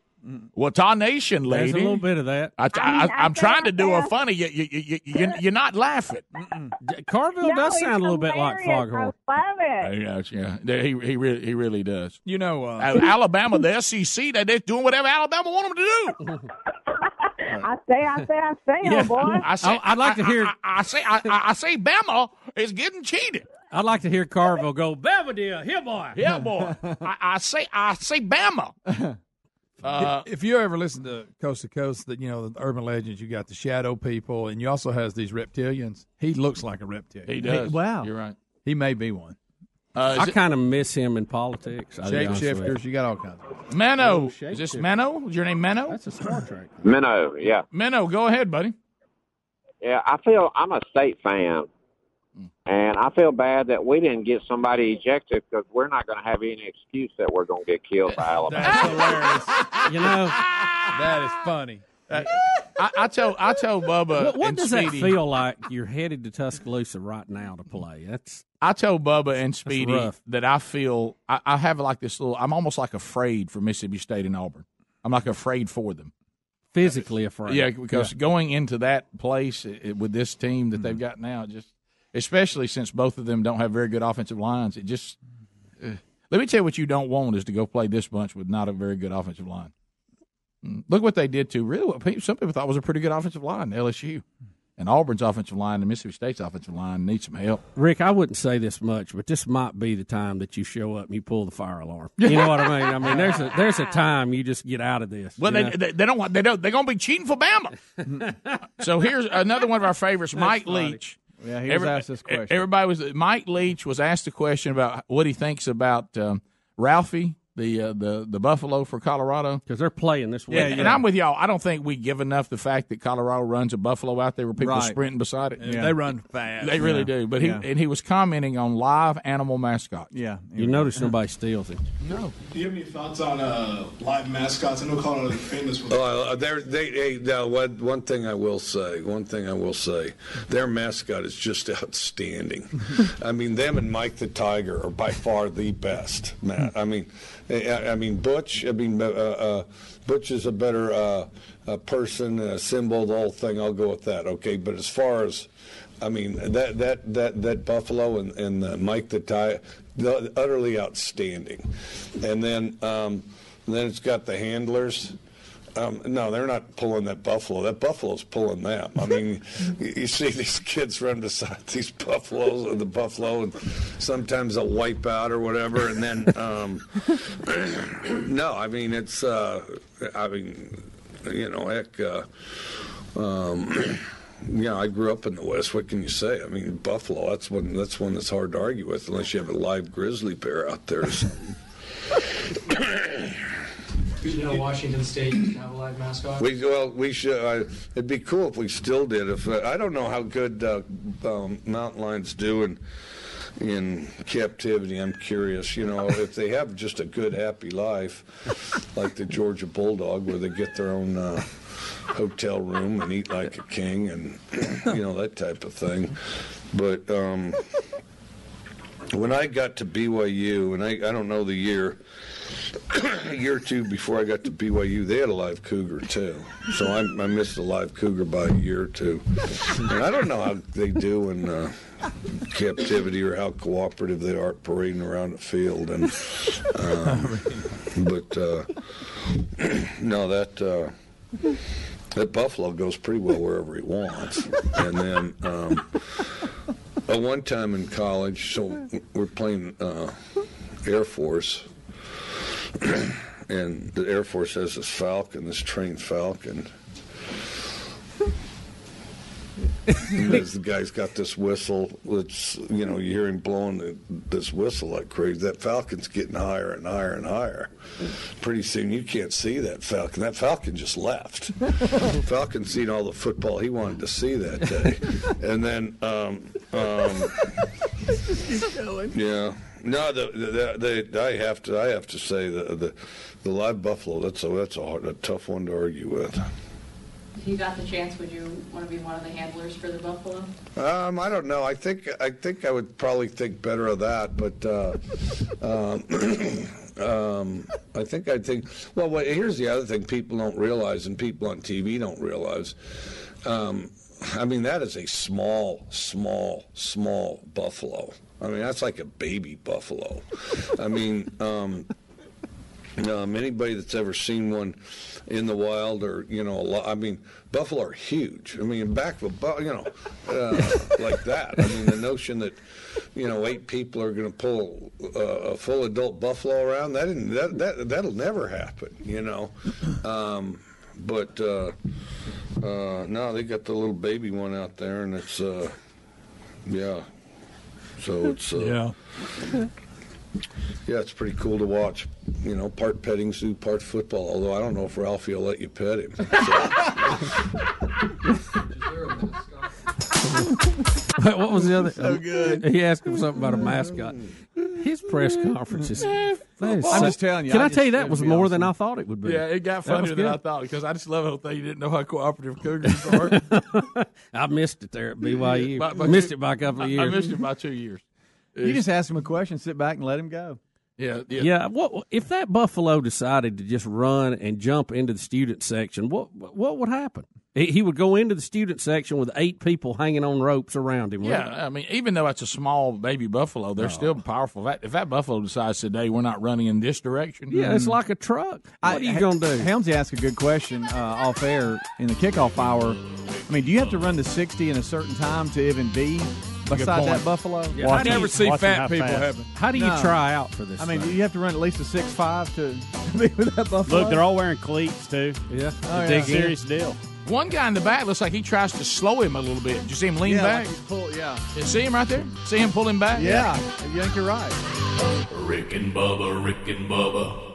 Well, our nation, lady. There's a little bit of that. I, I, I, I'm trying to said- do a funny. You, you, you, you, you're not laughing. [laughs] Carville No, does sound a little bit like hilarious. Foghorn. I love it. Yeah, yeah. He he really he really does. You know, uh, Uh, Alabama, the SEC, they they're doing whatever Alabama want them to do. [laughs] I say, I say, I say, oh boy. I say, I- I'd like to hear- I, I, I say, I, I I say, Bama is getting cheated. I'd like to hear Carville go, Belvedere, here, boy. Yeah, boy. [laughs] I, I say, I say, Bama. [laughs] Uh, if you ever listen to Coast to Coast, that you know the urban legends, you got the shadow people, and you also has these reptilians. He looks like a reptilian. He does. wow, You're right. He may be one. Uh, I kind of miss him in politics. I'll be honest with you. Shapeshifters, you got all kinds. of Mano, Oh, is this shapeshifter. Mano? Is your name Mano? That's a Star Trek. Minnow, yeah. Minnow, go ahead, buddy. Yeah, I feel I'm a state fan, and I feel bad that we didn't get somebody ejected because we're not going to have any excuse that we're going to get killed by Alabama. That's hilarious. [laughs] You know, that is funny. I, I tell I tell Bubba. what, what and does Speedy, that feel like? You're headed to Tuscaloosa right now to play. That's I tell Bubba and Speedy that I feel I, I have like this little. I'm almost like afraid for Mississippi State and Auburn. I'm like afraid for them. physically afraid. Yeah, because going into that place i- i- with this team that they've got now, just especially since both of them don't have very good offensive lines, it just. uh, let me tell you what you don't want is to go play this bunch with not a very good offensive line. Mm. Look what they did to really what people, some people thought was a pretty good offensive line, LSU. And Auburn's offensive line and Mississippi State's offensive line need some help. Rick, I wouldn't say this much, but this might be the time that you show up and you pull the fire alarm. You know what I mean? I mean, there's a there's a time you just get out of this. Well, they, they they don't want they don't they're going to be cheating for Bama. [laughs] so here's another one of our favorites, Mike. Leach. Yeah, he was asked this question. Everybody was Mike Leach was asked a question about what he thinks about um, Ralphie, the uh, the the Buffalo for Colorado, because they're playing this week. Yeah, and I'm with y'all. I don't think we give enough the fact that Colorado runs a Buffalo out there where people Right. sprinting beside it. Yeah. They run fast. They really Yeah. do. But he Yeah. and he was commenting on live animal mascots. Yeah, you notice nobody steals it. No. Do you have any thoughts on uh, live mascots? I know Colorado is famous for Uh, they're- they, they, now, one, one thing I will say, one thing I will say, their mascot is just [laughs] outstanding. I mean, them and Mike the Tiger are by far the best, Matt. I mean, I, mean Butch. I mean, uh, uh, Butch is a better uh, uh, person, a symbol, the whole thing. I'll go with that. Okay, but as far as I mean that that that that Buffalo and and uh, Mike the Tiger, utterly outstanding. And then um, then it's got the handlers. Um, no, they're not pulling that buffalo. That buffalo's pulling them. I mean, you, see these kids run beside these buffaloes or the buffalo, and sometimes they'll wipe out or whatever. And then, um, no, I mean it's. Uh, I mean, you know, heck. Uh, um, you know, I grew up in the West. What can you say? I mean, buffalo. That's one. That's one that's hard to argue with, unless you have a live grizzly bear out there or something. Washington State have a live mascot. We well, we should. Uh, it'd be cool if we still did. If uh, I don't know how good uh, um, mountain lions do in in captivity. I'm curious, you know, if they have just a good, happy life, like the Georgia Bulldog, where they get their own uh, hotel room and eat like a king, and you know that type of thing. But um, when I got to BYU, and I, I don't know the year, a year or two before I got to BYU, they had a live cougar too. So I, I missed the live cougar by a year or two. And I don't know how they do in uh, captivity or how cooperative they are parading around the field. And um, but uh, [clears throat] no, that. Uh, that buffalo goes pretty well wherever he wants. And then um, uh, one time in college, so we're playing uh, Air Force, [clears throat] and the Air Force has this Falcon, this trained Falcon. [laughs] And the guy's got this whistle, it's you know you hear him blowing this whistle like crazy. That falcon's getting higher and higher and higher. Pretty soon you can't see that falcon. That falcon just left. [laughs] falcon seen all the football he wanted to see that day, and then um, um, yeah. No, the, the, the, I have to I have to say the the, the live buffalo. That's a that's a, hard, a tough one to argue with. If you got the chance, would you want to be one of the handlers for the buffalo? Um, I don't know. I think I think I would probably think better of that, but uh, [laughs] um, [clears throat] um, I think I think. Well, what, here's the other thing people don't realize, and people on TV don't realize. Um, I mean, that is a small, small, small buffalo. I mean, that's like a baby buffalo. I mean, um, um, anybody that's ever seen one in the wild, or you know, lot, I mean, buffalo are huge. I mean, back of a you know, uh, like that. I mean, the notion that you know eight people are going to pull uh, a full adult buffalo around that, didn't, that that that'll never happen. You know, um, but uh, uh, no, they got the little baby one out there, and it's uh, yeah. So it's uh, yeah. Yeah, it's pretty cool to watch. You know, part petting zoo, part football. Although I don't know if Ralphie will let you pet him. [laughs] [laughs] what was the other? So good. He asked him something about a mascot. His press mm-hmm. conferences. Mm-hmm. that is I'm just telling you, Can I I, tell you that was more than I thought it would be. Yeah, it got funnier than I thought because I just love the whole thing. You didn't know how cooperative cougars [laughs] are. I missed it there at BYU. By- by missed two- it by a couple of I- years. I missed it by two years. You just ask him a question, sit back, and let him go. Yeah, yeah. Yeah, what if that buffalo decided to just run and jump into the student section? What what would happen? He, he would go into the student section with eight people hanging on ropes around him. wouldn't Yeah, I mean, even though it's a small baby buffalo, they're still powerful. If that, if that buffalo decides today we're not running in this direction, he? Yeah, it's like a truck. What are you going to do? Helmsy asked a good question uh, off air in the kickoff hour. I mean, do you have to run the 60 in a certain time to even be beside point. that buffalo? Yeah, I never see fat people having. How do you No. try out for this? I mean, thing? you have to run at least a six five to [laughs] be with that buffalo? Look, they're all wearing cleats too. Yeah, Oh, yeah. Big serious deal. One guy in the back looks like he tries to slow him a little bit. Did you see him lean yeah, back? like he's pull, yeah, You see him right there? See him pull him back? yeah. You think you're right? Rick and Bubba, Rick and Bubba.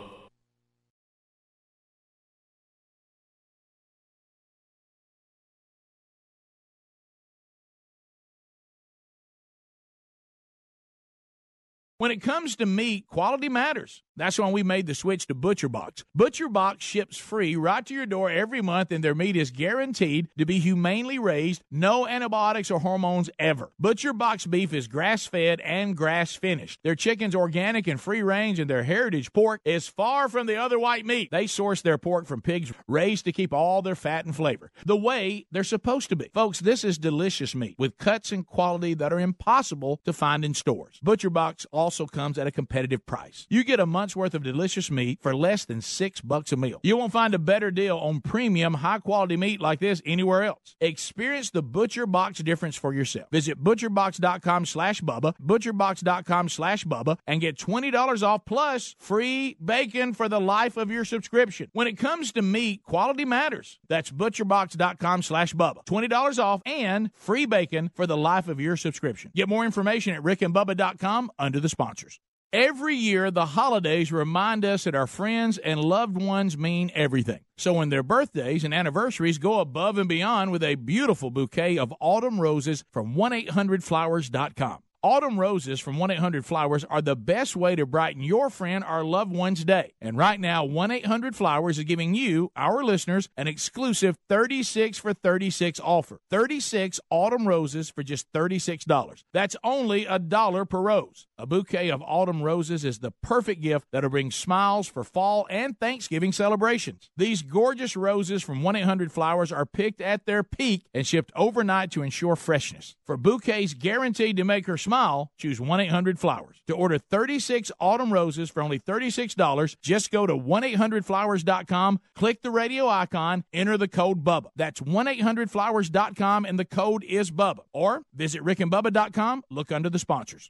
When it comes to meat, quality matters. That's why we made the switch to ButcherBox. ButcherBox ships free right to your door every month, and their meat is guaranteed to be humanely raised, no antibiotics or hormones ever. ButcherBox beef is grass fed and grass finished. Their chicken's organic and free range, and their heritage pork is far from the other white meat. They source their pork from pigs raised to keep all their fat and flavor the way they're supposed to be. Folks, this is delicious meat with cuts and quality that are impossible to find in stores. ButcherBox also comes at a competitive price. You get a month's worth of delicious meat for less than six bucks a meal. You won't find a better deal on premium, high quality meat like this anywhere else. Experience the Butcher Box difference for yourself. Visit butcherbox.com slash Bubba, butcherbox.com slash Bubba, and get $20 off plus free bacon for the life of your subscription. When it comes to meat, quality matters. That's butcherbox.com slash Bubba. $20 off and free bacon for the life of your subscription. Get more information at rickandbubba.com under the sponsors. Every year, the holidays remind us that our friends and loved ones mean everything. So, on their birthdays and anniversaries, go above and beyond with a beautiful bouquet of autumn roses from 1 800flowers.com. Autumn roses from 1 800 Flowers are the best way to brighten your friend or loved one's day. And right now, 1 800 Flowers is giving you, our listeners, an exclusive 36 for 36 offer. 36 autumn roses for just $36. That's only a dollar per rose. A bouquet of autumn roses is the perfect gift that'll bring smiles for fall and Thanksgiving celebrations. These gorgeous roses from 1 800 Flowers are picked at their peak and shipped overnight to ensure freshness. For bouquets guaranteed to make her smile, choose 1 800 Flowers. To order 36 autumn roses for only $36, just go to 1 800flowers.com, click the radio icon, enter the code BUBBA. That's 1 800flowers.com, and the code is BUBBA. Or visit rickandbubba.com, look under the sponsors.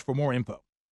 for more info.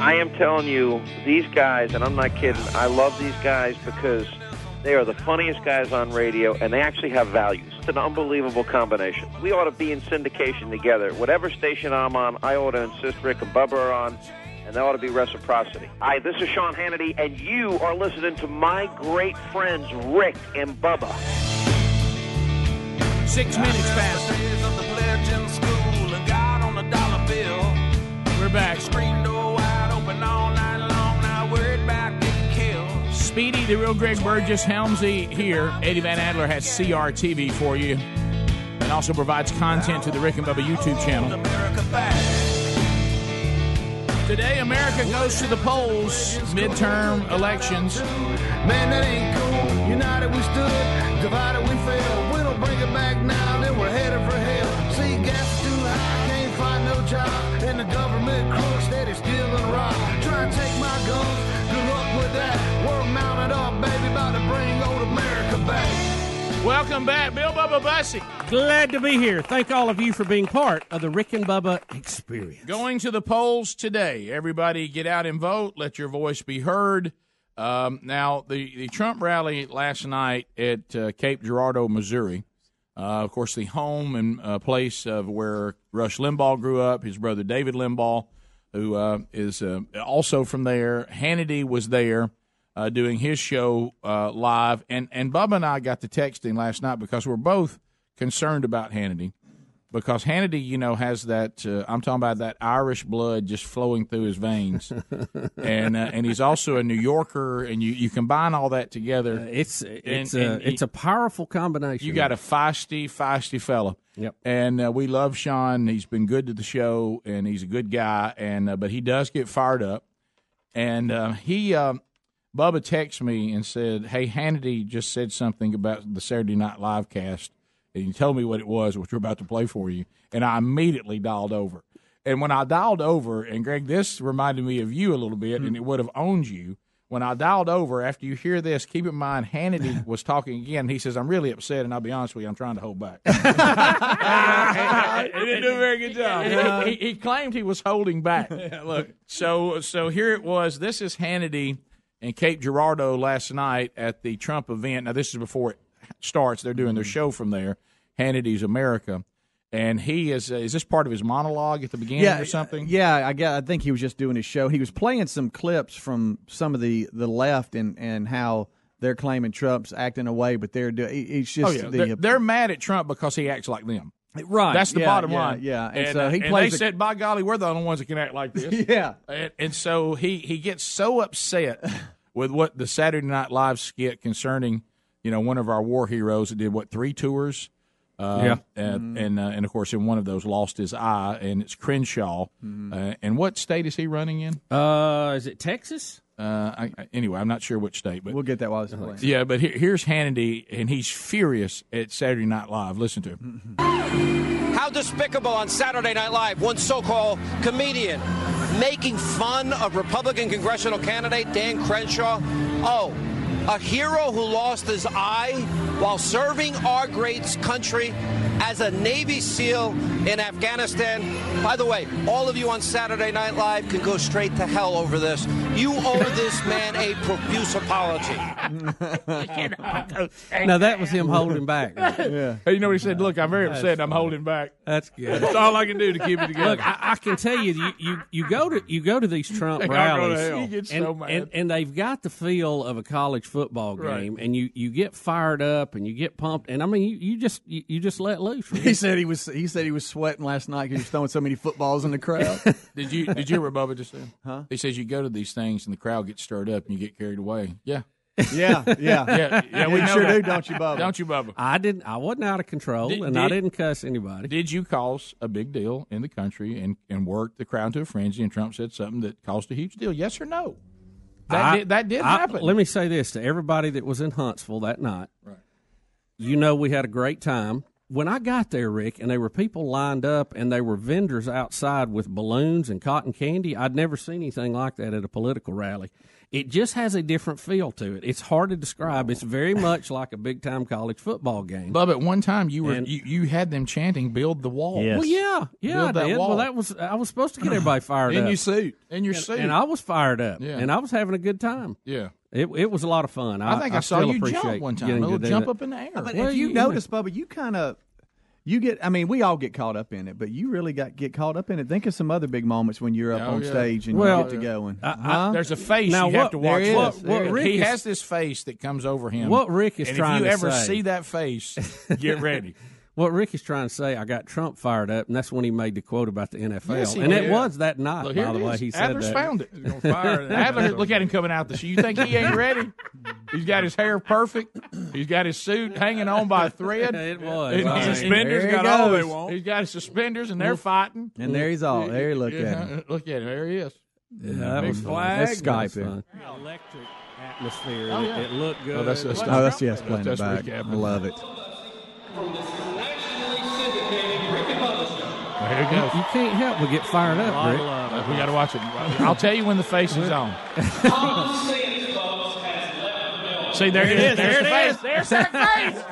I am telling you, these guys, and I'm not kidding, I love these guys because They are the funniest guys on radio, and they actually have values. It's an unbelievable combination. We ought to be in syndication together. Whatever station I'm on, I ought to insist Rick and Bubba are on, and there ought to be reciprocity. Hi, this is Sean Hannity, and you are listening to my great friends Rick and Bubba. Six minutes past. We're back. Speedy, the real Greg Burgess, Helmsy here. Eddie Van Adler has CRTV for you and also provides content to the Rick and Bubba YouTube channel. Today, America goes to the polls, midterm elections. Man, that ain't cool. United we stood, divided we fell. We don't bring it back now, then we're headed for hell. See, gas too high, can't find no job. And the government back. Welcome back, Bill Bubba Bussey. Glad to be here. Thank all of you for being part of the Rick and Bubba experience. Going to the polls today. Everybody get out and vote. Let your voice be heard. Um, now, the, the Trump rally last night at uh, Cape Girardeau, Missouri, uh, of course, the home and uh, place of where Rush Limbaugh grew up, his brother David Limbaugh, who uh, is uh, also from there. Hannity was there uh, doing his show uh, live. And, and Bubba and I got to texting last night because we're both concerned about Hannity. Because Hannity, you know, has that, uh, I'm talking about that Irish blood just flowing through his veins. [laughs] and uh, and he's also a New Yorker, and you, you combine all that together. it's it's and- a and it's a powerful combination. you got a feisty, feisty fella. Yep. And uh, we love Sean. He's been good to the show, and he's a good guy. And uh, but he does get fired up. And uh, he, um, Bubba texted me and said, "Hey, Hannity just said something about the Saturday Night Live cast, and he told me what it was, which we're about to play for you." And I immediately dialed over. And when I dialed over, and Greg, this reminded me of you a little bit, and hmm. it would have owned you. When I dialed over, after you hear this, keep in mind Hannity [laughs] was talking again. He says, "I'm really upset, and I'll be honest with you, I'm trying to hold back." [laughs] [laughs] he didn't do a very good job. He, he claimed he was holding back. look, so so here it was. This is Hannity and Cape Girardeau last night at the Trump event. Now this is before it starts. They're doing their show from there. Hannity's America, and he is. Uh, is this part of his monologue at the beginning yeah, or something? Yeah, I guess, I think he was just doing his show. He was playing some clips from some of the, the left and, and how they're claiming Trump's acting away, but they're doing. It's just oh yeah, the, they're, they're mad at Trump because he acts like them. Right, That's the yeah, bottom yeah, line. yeah. And And, so uh, he and plays they a- said, "By golly, we're the only ones that can act like this." [laughs] Yeah. And, and so he he gets so upset [laughs] with what the Saturday Night Live skit concerning, you know, one of our war heroes that did what three tours. Uh, Yeah. and and, uh, and of course, in one of those, lost his eye, and it's Crenshaw. Uh, and what state is he running in? Uh, is it Texas? Uh, I, I- anyway, I'm not sure which state, but we'll get that while it's playing. yeah. But here, here's Hannity, and he's furious at Saturday Night Live. Listen to him. [laughs] How despicable on Saturday Night Live, one so called comedian making fun of Republican congressional candidate Dan Crenshaw. Oh, a hero who lost his eye while serving our great country as a Navy SEAL in Afghanistan. By the way, all of you on Saturday Night Live can go straight to hell over this. You owe this man a profuse apology. [laughs] now that was him holding back. yeah. [laughs] Hey, you know what he said? Look, I'm very upset. and I'm holding back. That's good. That's all I can do to keep it together. Look, I, I can tell you, you, you, you go to you go to these Trump [laughs] They all go to rallies, hell. He gets and, so and and they've got the feel of a college football Right. game, and you, you get fired up and you get pumped, and I mean you, you just you, you just let loose. He said he was he said he was sweating last night because he was throwing so many footballs in the crowd. [laughs] Did you did you hear what Bubba just said? Huh? He says you go to these things and the crowd gets stirred up and you get carried away. Yeah. Yeah, yeah. yeah, yeah. We You sure that. do, don't you, Bubba? Don't you, Bubba? I didn't. I wasn't out of control, Did- and I did- didn't cuss anybody. Did you cause a big deal in the country and, and work the crowd to a frenzy? And Trump said something that caused a huge deal. Yes or no? That I- did that did I- happen. Let me say this to everybody that was in Huntsville that night. Right. You know, we had a great time. When I got there, Rick, and there were people lined up, and there were vendors outside with balloons and cotton candy. I'd never seen anything like that at a political rally. It just has a different feel to it. It's hard to describe. It's very much like a big time college football game. Bub, at one time you were And- you, you had them chanting "Build the wall." Well, yeah, yeah, Build I that did. wall. Well, that was I was supposed to get everybody fired [clears throat] In up in your suit. In your and, suit. and I was fired up, Yeah. and I was having a good time. Yeah. it it was a lot of fun. I, I think I saw you jump appreciate one time, getting a little to jump that. up in the air. But Well, if you, you- notice, Bubba, you kind of you get. I mean, we all get caught up in it, but you really got get caught up in it. Think of some other big moments when you're up Oh, on yeah. stage and Well, you get to going. I- I- Huh? There's a face Now, you have to watch. there is, What, there what is. Rick he is- has this face that comes over him. What Rick is and trying if you to ever say- see that face, get ready. [laughs] What Rick is trying to say, I got Trump fired up, and that's when he made the quote about the NFL, Yes, and did. it was that night. Look, by the it way, is. he said Adler's that. found it. gonna fire [laughs] it. Adler, look at him coming out the shoe. You think he ain't ready? He's got his hair perfect. He's got his suit hanging on by a thread. It was. And Right. suspenders There goes. all they want. He's got his suspenders, and they're mm-hmm. fighting. and there he's all. There you look at Yeah, him. Look at him. There he is. Yeah, that Big was fun. flag. That's That was Skype fun. Electric atmosphere. Oh, It- yeah. It looked good. Oh, that's just- Oh, that's yes, playing That's it back. Rick I love it. There he goes. You can't help but get fired up, Rick. We got to watch it. I'll tell you when the face is on. See, there it is. There's the face. There's that face.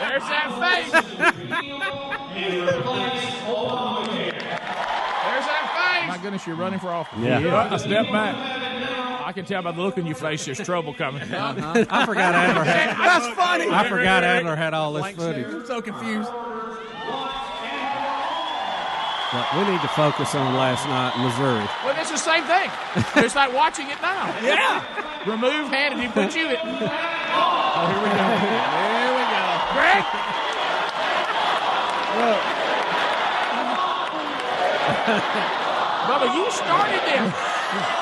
There's that face. There's that face. My goodness, you're running for office. Yeah. I step back. I can tell by the look on your face there's trouble coming. [laughs] Uh-huh. I forgot Adler had. [laughs] That's funny. I forgot Adler had all this footage. I'm so confused. But we need to focus on last night in Missouri. Well, it's the same thing. It's like watching it now. [laughs] Yeah. Remove Hannity, put you in. Oh, here we go. Here we go. Greg. Look. Bubba, you started this.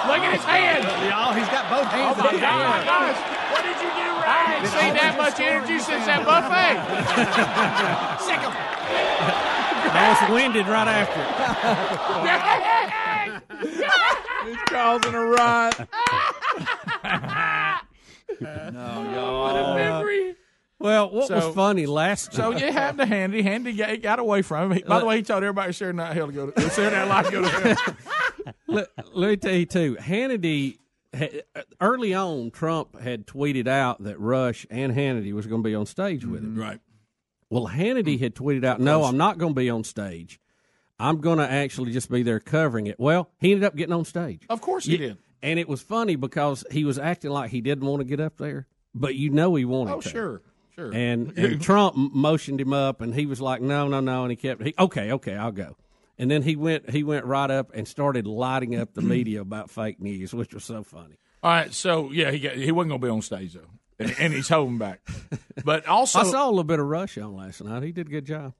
Look at his hands. Y'all, he's got both hands Oh my gosh. What did you do right? I ain't seen that much energy since that buffet. [laughs] Sick 'em. I was winded right after. [laughs] He's causing a riot. [laughs] no, y'all. What a memory. Well, what So- was funny last So you have the handy. Handy got, got away from him. He- By the way, he told everybody sharing that hell to go to sharing that life to go to hell. [laughs] let, let me tell you too. Hannity early on, Trump had tweeted out that Rush and Hannity was going to be on stage with him. Mm-hmm. Right. Well, Hannity mm-hmm. had tweeted out, "No, I'm not going to be on stage. I'm going to actually just be there covering it." Well, he ended up getting on stage. Of course he did. And it was funny because he was acting like he didn't want to get up there, but you know he wanted Oh, to. sure. Sure. And, [laughs] and Trump motioned him up, and he was like, "No, no, no," and he kept, he, "Okay, okay, I'll go." And then he went, he went right up and started lighting up the media about fake news, which was so funny. All right. So yeah, he got, he wasn't going to be on stage though, and, and he's holding back. But also, [laughs] I saw a little bit of Rush on last night. He did a good job.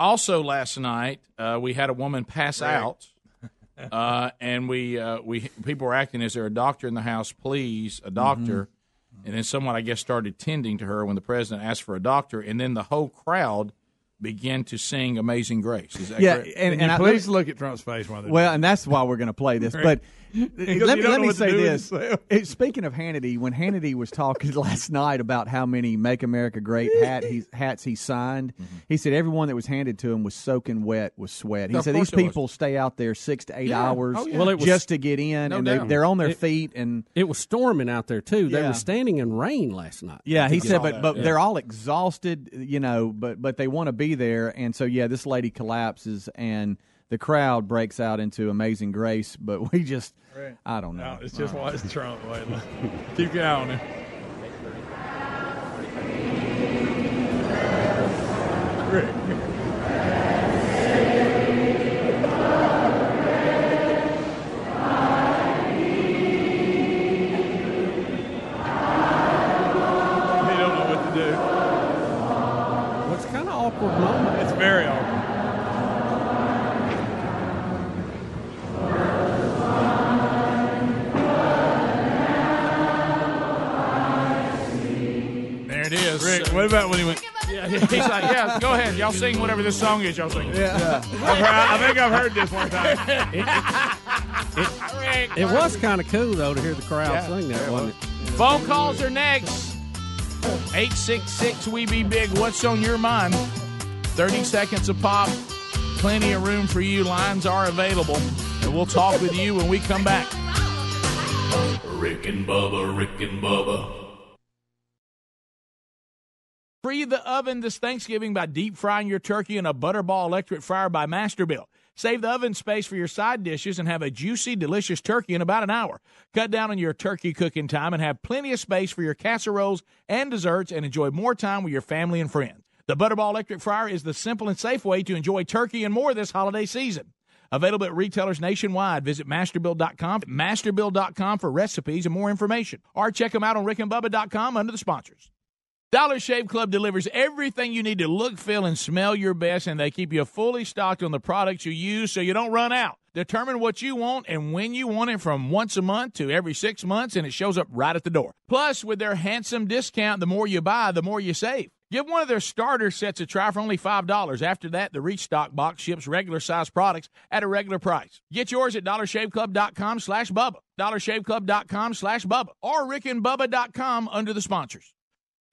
also last night uh, we had a woman pass out, uh, and we uh, we people were acting as there a doctor in the house, please, a doctor, and then someone I guess started tending to her when the president asked for a doctor, and then the whole crowd began to sing "Amazing Grace." Is that Yeah, correct? and, And, and I, please look at Trump's face while they Well, and that's why we're going to play this. [laughs] But let me, let me say this. It- [laughs] speaking of Hannity, when Hannity was talking [laughs] last night about how many "Make America Great" hat he, hats he signed, mm-hmm. he said everyone that was handed to him was soaking wet with sweat. He Of said these it was. people stay out there six to eight Yeah. Oh, hours Oh, yeah. Well, was- just to get in, No and they, they're on their It- feet. And It was storming out there too. They Yeah. were standing in rain last night. yeah, he said, but that, but they're all exhausted, you know. But but they want to be there, and so yeah, this lady collapses, and the crowd breaks out into Amazing Grace. But we just, Right. I don't know. No, it's just watch Trump. Wait. Keep your eye about when he went? Yeah, he's like, yeah, go ahead. Y'all sing whatever this song is. Y'all sing. Yeah. I've heard, I think I've heard this one time. [laughs] It was kind of cool though to hear the crowd Yeah. sing that, wasn't it? Phone calls are next. 866 We Be Big. What's on your mind? 30 seconds a pop. Plenty of room for you. Lines are available. And we'll talk with you when we come back. Rick and Bubba, Rick and Bubba. Free the oven this Thanksgiving by deep frying your turkey in a Butterball electric fryer by Masterbuilt. Save the oven space for your side dishes and have a juicy, delicious turkey in about an hour. Cut down on your turkey cooking time and have plenty of space for your casseroles and desserts and enjoy more time with your family and friends. The Butterball electric fryer is the simple and safe way to enjoy turkey and more this holiday season. Available at retailers nationwide. Visit masterbuilt.com, masterbuilt.com for recipes and more information. Or check them out on rickandbubba.com under the sponsors. Dollar Shave Club delivers everything you need to look, feel, and smell your best, and they keep you fully stocked on the products you use so you don't run out. Determine what you want and when you want it from once a month to every six months, and it shows up right at the door. Plus, with their handsome discount, the more you buy, the more you save. Give one of their starter sets a try for only $5. After that, the Restock box ships regular size products at a regular price. Get yours at dollarshaveclub.com slash Bubba, dollarshaveclub.com slash Bubba, or rickandbubba.com under the sponsors.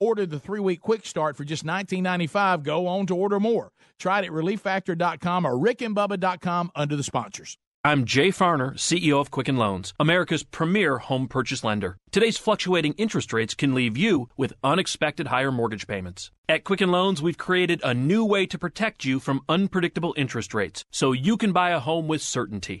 order the three week quick start for just $19.95 go on to order more. Try it at relieffactor.com or rickandbubba.com under the sponsors. I'm Jay Farner, CEO of Quicken Loans, America's premier home purchase lender. Today's fluctuating interest rates can leave you with unexpected higher mortgage payments. At Quicken Loans, we've created a new way to protect you from unpredictable interest rates so you can buy a home with certainty.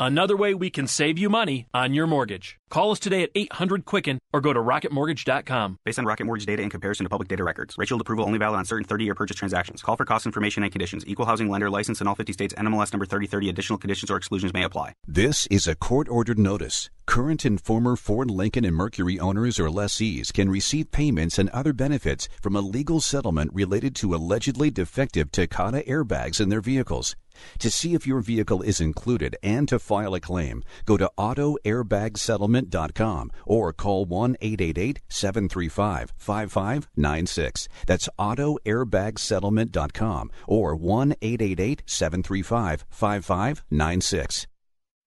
Another way we can save you money on your mortgage. Call us today at 800 Quicken or go to rocketmortgage.com. Based on Rocket Mortgage data in comparison to public data records. Rate Shield approval only valid on certain 30 year purchase transactions. Call for cost information and conditions. Equal housing lender license in all 50 states. NMLS number 3030. Additional conditions or exclusions may apply. This is a court ordered notice. Current and former Ford, Lincoln, and Mercury owners or lessees can receive payments and other benefits from a legal settlement related to allegedly defective Takata airbags in their vehicles. To see if your vehicle is included and to file a claim, go to autoairbagsettlement.com or call 1 888 735 5596. That's autoairbagsettlement.com or 1 888 735 5596.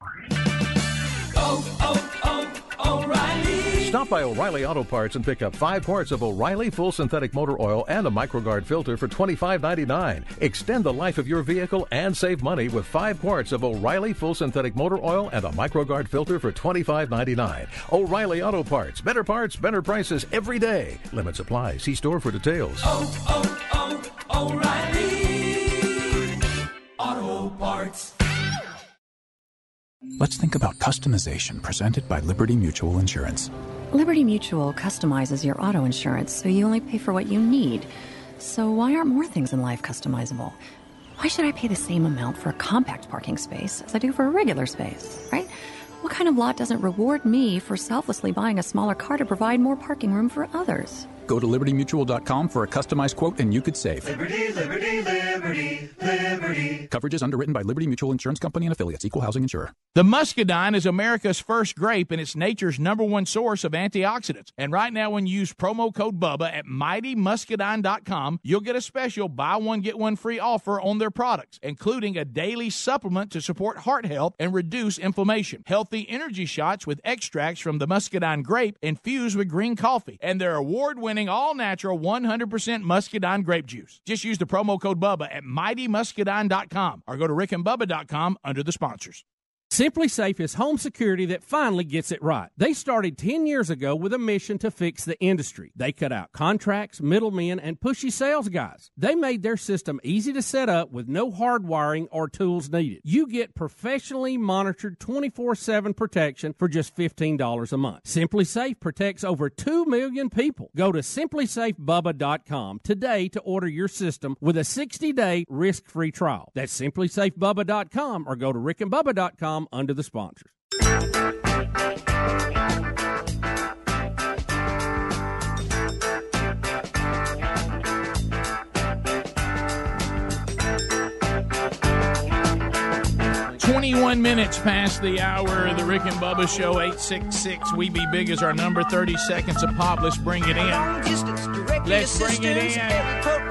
Oh, oh, oh, O'Reilly. Stop by O'Reilly Auto Parts and pick up five quarts of O'Reilly Full Synthetic Motor Oil and a MicroGuard filter for $25.99. Extend the life of your vehicle and save money with five quarts of O'Reilly Full Synthetic Motor Oil and a MicroGuard filter for $25.99. O'Reilly Auto Parts. Better parts, better prices every day. Limit apply. See store for details. Oh, oh, oh, O'Reilly. Auto Parts. Let's think about customization presented by Liberty Mutual Insurance. Liberty Mutual customizes your auto insurance so you only pay for what you need. So, why aren't more things in life customizable? Why should I pay the same amount for a compact parking space as I do for a regular space, right? What kind of lot doesn't reward me for selflessly buying a smaller car to provide more parking room for others? Go to libertymutual.com for a customized quote and you could save. Liberty, liberty, liberty, liberty. Coverage is underwritten by Liberty Mutual Insurance Company and affiliates, equal housing insurer. The muscadine is America's first grape and it's nature's number one source of antioxidants. And right now, when you use promo code BUBBA at mightymuscadine.com, you'll get a special buy one, get one free offer on their products, including a daily supplement to support heart health and reduce inflammation. Healthy energy shots with extracts from the muscadine grape infused with green coffee, and their award winning all natural 100% muscadine grape juice. Just use the promo code BUBBA at mightymuscadine.com or go to rickandbubba.com under the sponsors. SimpliSafe is home security that finally gets it right. They started 10 years ago with a mission to fix the industry. They cut out contracts, middlemen, and pushy sales guys. They made their system easy to set up with no hard wiring or tools needed. You get professionally monitored 24 7 protection for just $15 a month. SimpliSafe protects over 2 million people. Go to simplisafebubba.com today to order your system with a 60 day risk free trial. That's simplisafebubba.com or go to rickandbubba.com under the sponsors. 21 minutes past the hour of the Rick and Bubba Show. 866 We Be Big as our number. 30 seconds of pop. Let's bring it in. Let's bring it in.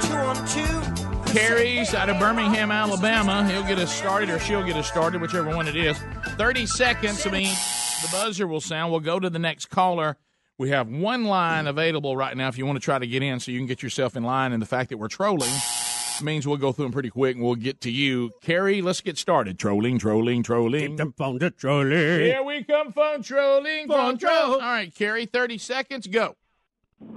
Carrie's out of Birmingham, Alabama. He'll get us started, or she'll get us started, whichever one it is. 30 seconds. I mean, the buzzer will sound. We'll go to the next caller. We have one line available right now if you want to try to get in so you can get yourself in line. And the fact that we're trolling means we'll go through them pretty quick and we'll get to you. Carrie, let's get started. Trolling, trolling, trolling. Get the phone to trolling. Here we come, phone trolling, phone troll. All right, Carrie, 30 seconds, go.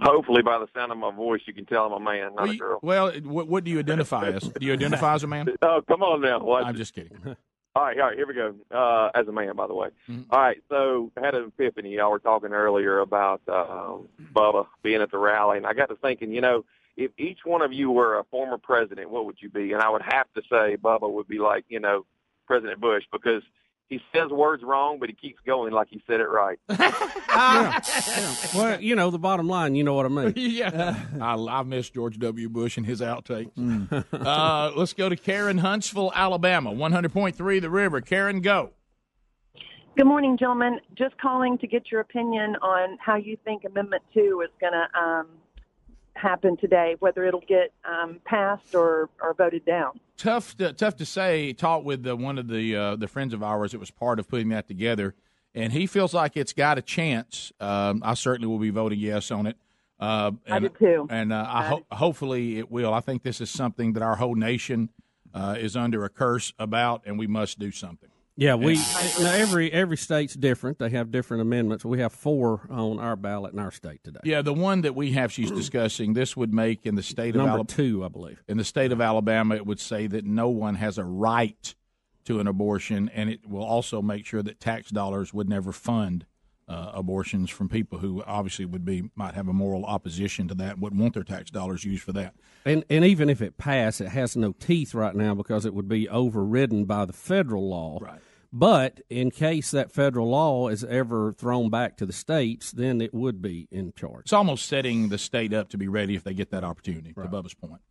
Hopefully, by the sound of my voice, you can tell I'm a man, not Well, a you- girl. well, what, what do you identify as? Do you identify as a man? [laughs] Oh, come on now. What? I'm just kidding. [laughs] All right, all right, here we go. Uh, as a man, by the way. Mm-hmm. All right, so I had an epiphany. Y'all were talking earlier about uh, Bubba being at the rally, and I got to thinking, you know, if each one of you were a former president, what would you be? And I would have to say Bubba would be like, you know, President Bush because he says words wrong, but he keeps going like he said it right. [laughs] Well, you know, the bottom line, you know what I mean. [laughs] yeah. [laughs] I, I miss George W. Bush and his outtakes. uh, let's go to Karen Huntsville, Alabama. 100.3 The River. Karen, go. Good morning, gentlemen. Just calling to get your opinion on how you think Amendment 2 is going to um, happen today, whether it'll get um, passed or, or voted down. tough to, tough to say. Talked with uh, one of the uh, the friends of ours that was part of putting that together, and he feels like it's got a chance. Um, I certainly will be voting yes on it. Uh, and, I do too. And uh, I ho- hopefully it will. I think this is something that our whole nation uh, is under a curse about, and we must do something. Yeah, we now every every state's different. They have different amendments. We have four on our ballot in our state today. Yeah, the one that we have, she's discussing. This would make in the state of Number Alabama, two, I believe. In the state of Alabama, it would say that no one has a right to an abortion, and it will also make sure that tax dollars would never fund uh, abortions from people who obviously would be might have a moral opposition to that, wouldn't want their tax dollars used for that. And and even if it passed, it has no teeth right now because it would be overridden by the federal law. Right. But in case that federal law is ever thrown back to the states, then it would be in charge. It's almost setting the state up to be ready if they get that opportunity. To Bubba's point.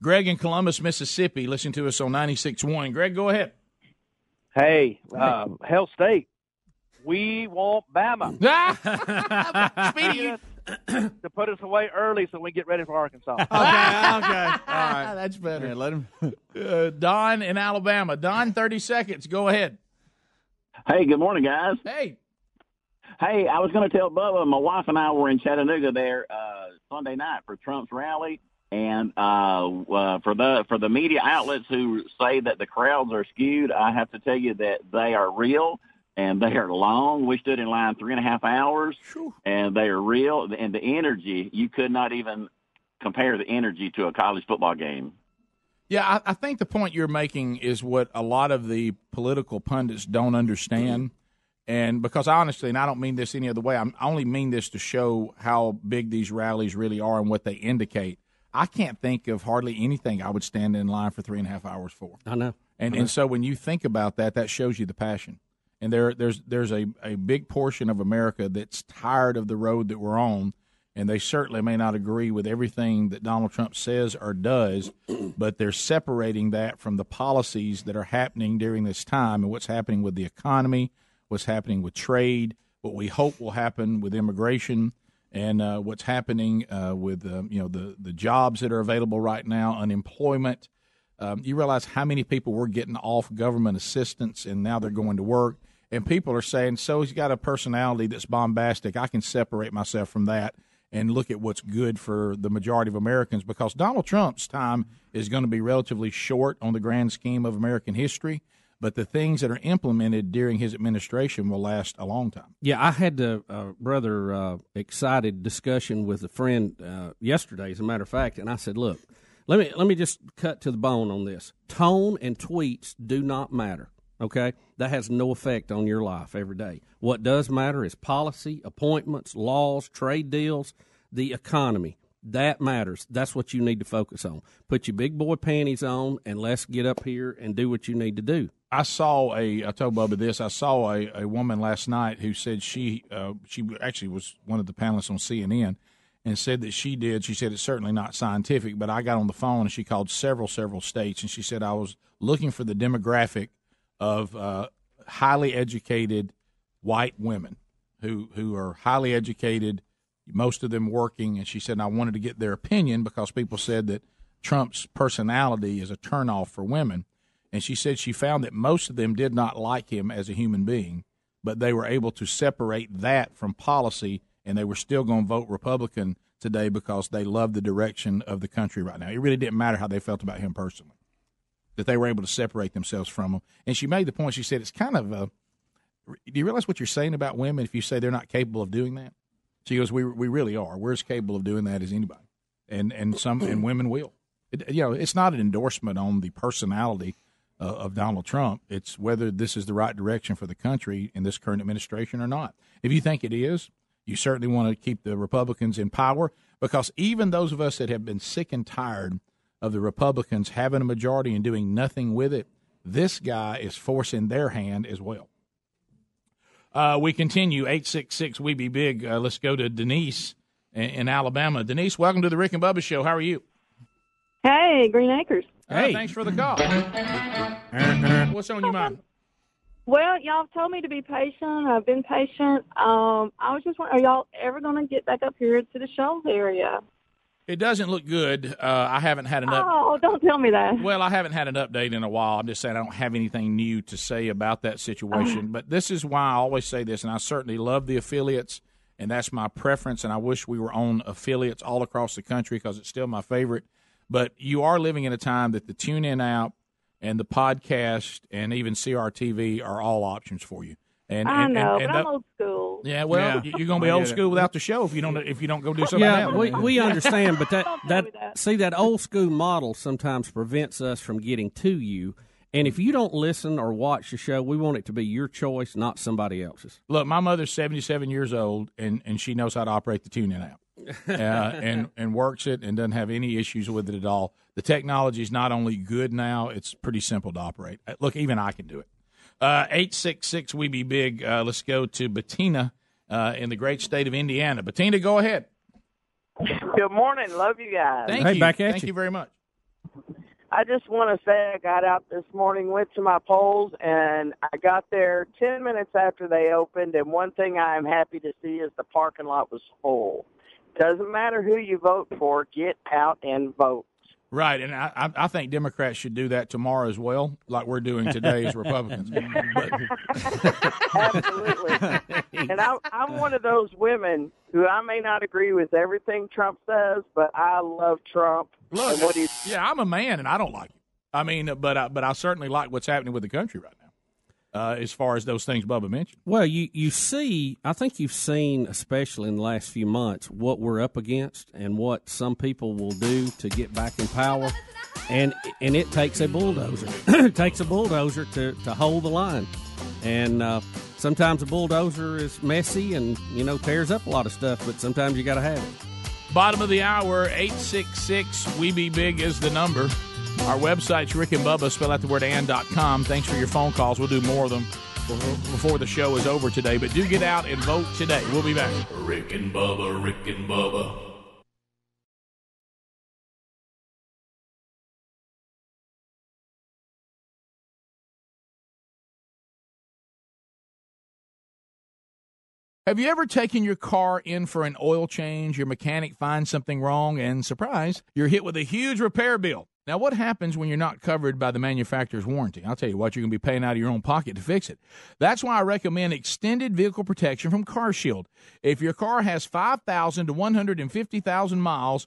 Greg in Columbus, Mississippi, listen to us on 96.1. Greg, go ahead. Hey, uh, Hail State, we want Bama. [laughs] [laughs] Speedy. to put us away early so we can get ready for Arkansas. [laughs] Okay, okay. All right. That's better. Yeah, let him. Uh, Don in Alabama. Don, 30 seconds. Go ahead. Hey, good morning, guys. Hey. Hey, I was going to tell Bubba, my wife and I were in Chattanooga there uh, Sunday night for Trump's rally, and uh, uh, for the for the media outlets who say that the crowds are skewed, I have to tell you that they are real and they are long. We stood in line three and a half hours, and they are real. And the energy, you could not even compare the energy to a college football game. Yeah, I, I think the point you're making is what a lot of the political pundits don't understand. And because honestly, and I don't mean this any other way, I'm, I only mean this to show how big these rallies really are and what they indicate. I can't think of hardly anything I would stand in line for three and a half hours for. I know. And I know. and so when you think about that, that shows you the passion. And there there's there's a, a big portion of America that's tired of the road that we're on, and they certainly may not agree with everything that Donald Trump says or does, [clears throat] but they're separating that from the policies that are happening during this time and what's happening with the economy, what's happening with trade, what we hope will happen with immigration, and uh, what's happening uh, with um, you know the the jobs that are available right now, unemployment. Um, you realize how many people were getting off government assistance and now they're going to work. And people are saying, so he's got a personality that's bombastic. I can separate myself from that and look at what's good for the majority of Americans because Donald Trump's time is going to be relatively short on the grand scheme of American history. but the things that are implemented during his administration will last a long time. Yeah, I had a uh, rather uh, excited discussion with a friend uh, yesterday, as a matter of fact, and I said, "Look, let me let me just cut to the bone on this. Tone and tweets do not matter. Okay, that has no effect on your life every day. What does matter is policy, appointments, laws, trade deals, the economy. That matters. That's what you need to focus on. Put your big boy panties on, and let's get up here and do what you need to do." I saw a. I told Bubba this. I saw a, a woman last night who said she uh, she actually was one of the panelists on CNN, and said that she did. She said it's certainly not scientific, but I got on the phone and she called several several states, and she said I was looking for the demographic of uh, highly educated white women who who are highly educated, most of them working, and she said I wanted to get their opinion because people said that Trump's personality is a turnoff for women. And she said she found that most of them did not like him as a human being, but they were able to separate that from policy, and they were still going to vote Republican today because they love the direction of the country right now. It really didn't matter how they felt about him personally, that they were able to separate themselves from him. And she made the point. She said it's kind of a. Do you realize what you're saying about women if you say they're not capable of doing that? She goes, "We we really are. We're as capable of doing that as anybody, and and some and [clears throat] women will. It, you know, it's not an endorsement on the personality uh, of Donald Trump. It's whether this is the right direction for the country in this current administration or not. If you think it is, you certainly want to keep the Republicans in power because even those of us that have been sick and tired of the Republicans having a majority and doing nothing with it, this guy is forcing their hand as well. Uh, we continue. 866 We Be Big. Uh, let's go to Denise in, in, Alabama. Denise, welcome to the Rick and Bubba Show. How are you? Hey, Green Acres. Hey. thanks for the call. [laughs] What's on your mind? Well, y'all told me to be patient. I've been patient. Um, I was just wondering, are y'all ever going to get back up here to the Shoals area? It doesn't look good. Uh, I haven't had an up- Oh, don't tell me that. Well, I haven't had an update in a while. I'm just saying I don't have anything new to say about that situation. but this is why I always say this, and I certainly love the affiliates, and that's my preference. And I wish we were on affiliates all across the country because it's still my favorite. But you are living in a time that the TuneIn app and the podcast and even CRTV are all options for you. And, I and, know, and, but I'm old school. Yeah, well, Yeah. you're going to be old school without the show if you don't if you don't go do something. Yeah, else. we, we [laughs] understand, but that, [laughs] that see that old school model sometimes prevents us from getting to you. And if you don't listen or watch the show, we want it to be your choice, not somebody else's. Look, my mother's 77 years old, and, and she knows how to operate the TuneIn app. [laughs] uh, and and works it and doesn't have any issues with it at all. The technology is not only good now; it's pretty simple to operate. Uh, Look, even I can do it. Uh, Eight six six, we be big. Uh, let's go to Bettina uh, in the great state of Indiana. Bettina, go ahead. Good morning. Love you guys. Thank you. Thank you very much. I just want to say I got out this morning, went to my polls, and I got there 10 minutes after they opened. And one thing I am happy to see is the parking lot was full. Doesn't matter who you vote for, get out and vote. Right, and I, I I think Democrats should do that tomorrow as well, like we're doing today as [laughs] Republicans. Absolutely. and I, I'm one of those women who I may not agree with everything Trump says, but I love Trump Look, and what he's yeah, I'm a man, and I don't like it. I mean, but I, but I certainly like what's happening with the country right now, uh, as far as those things Bubba mentioned. Well, you, you see, I think you've seen, especially in the last few months, what we're up against and what some people will do to get back in power. And and it takes a bulldozer. [clears throat] it takes a bulldozer to, to hold the line. And uh, sometimes a bulldozer is messy and, you know, tears up a lot of stuff, but sometimes you got to have it. Bottom of the hour, 866 We Be Big is the number. Our website's Rick and Bubba, spell out the word and.com. Thanks for your phone calls. We'll do more of them before the show is over today. But do get out and vote today. We'll be back. Rick and Bubba, Rick and Bubba. Have you ever taken your car in for an oil change? Your mechanic finds something wrong, and surprise, you're hit with a huge repair bill. Now, what happens when you're not covered by the manufacturer's warranty? I'll tell you what, you're going to be paying out of your own pocket to fix it. That's why I recommend extended vehicle protection from CarShield. If your car has 5,000 to 150,000 miles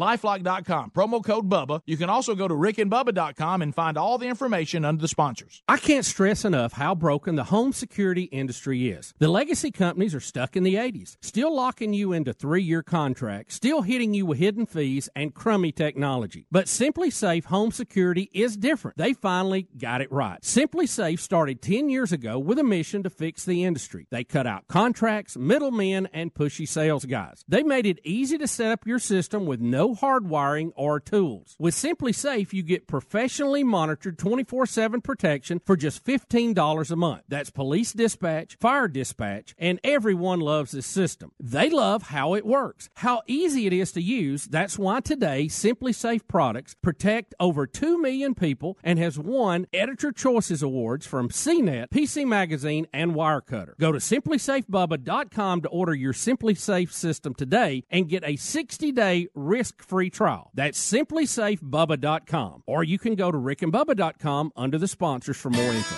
Lifelock.com, promo code BUBBA. You can also go to rickandbubba.com and find all the information under the sponsors. I can't stress enough how broken the home security industry is. The legacy companies are stuck in the 80s, still locking you into three year contracts, still hitting you with hidden fees and crummy technology. But SimpliSafe Home Security is different. They finally got it right. SimpliSafe started 10 years ago with a mission to fix the industry. They cut out contracts, middlemen, and pushy sales guys. They made it easy to set up your system with no hardwiring or tools. With SimpliSafe, you get professionally monitored 24 7 protection for just $15 a month. That's police dispatch, fire dispatch, and everyone loves this system. They love how it works, how easy it is to use. That's why today SimpliSafe products protect over 2 million people and has won Editor Choices Awards from CNET, PC Magazine, and Wirecutter. Go to simplisafebubba.com to order your SimpliSafe system today and get a 60 day risk free trial. That's simplisafebubba.com. Or you can go to rickandbubba.com under the sponsors for more info.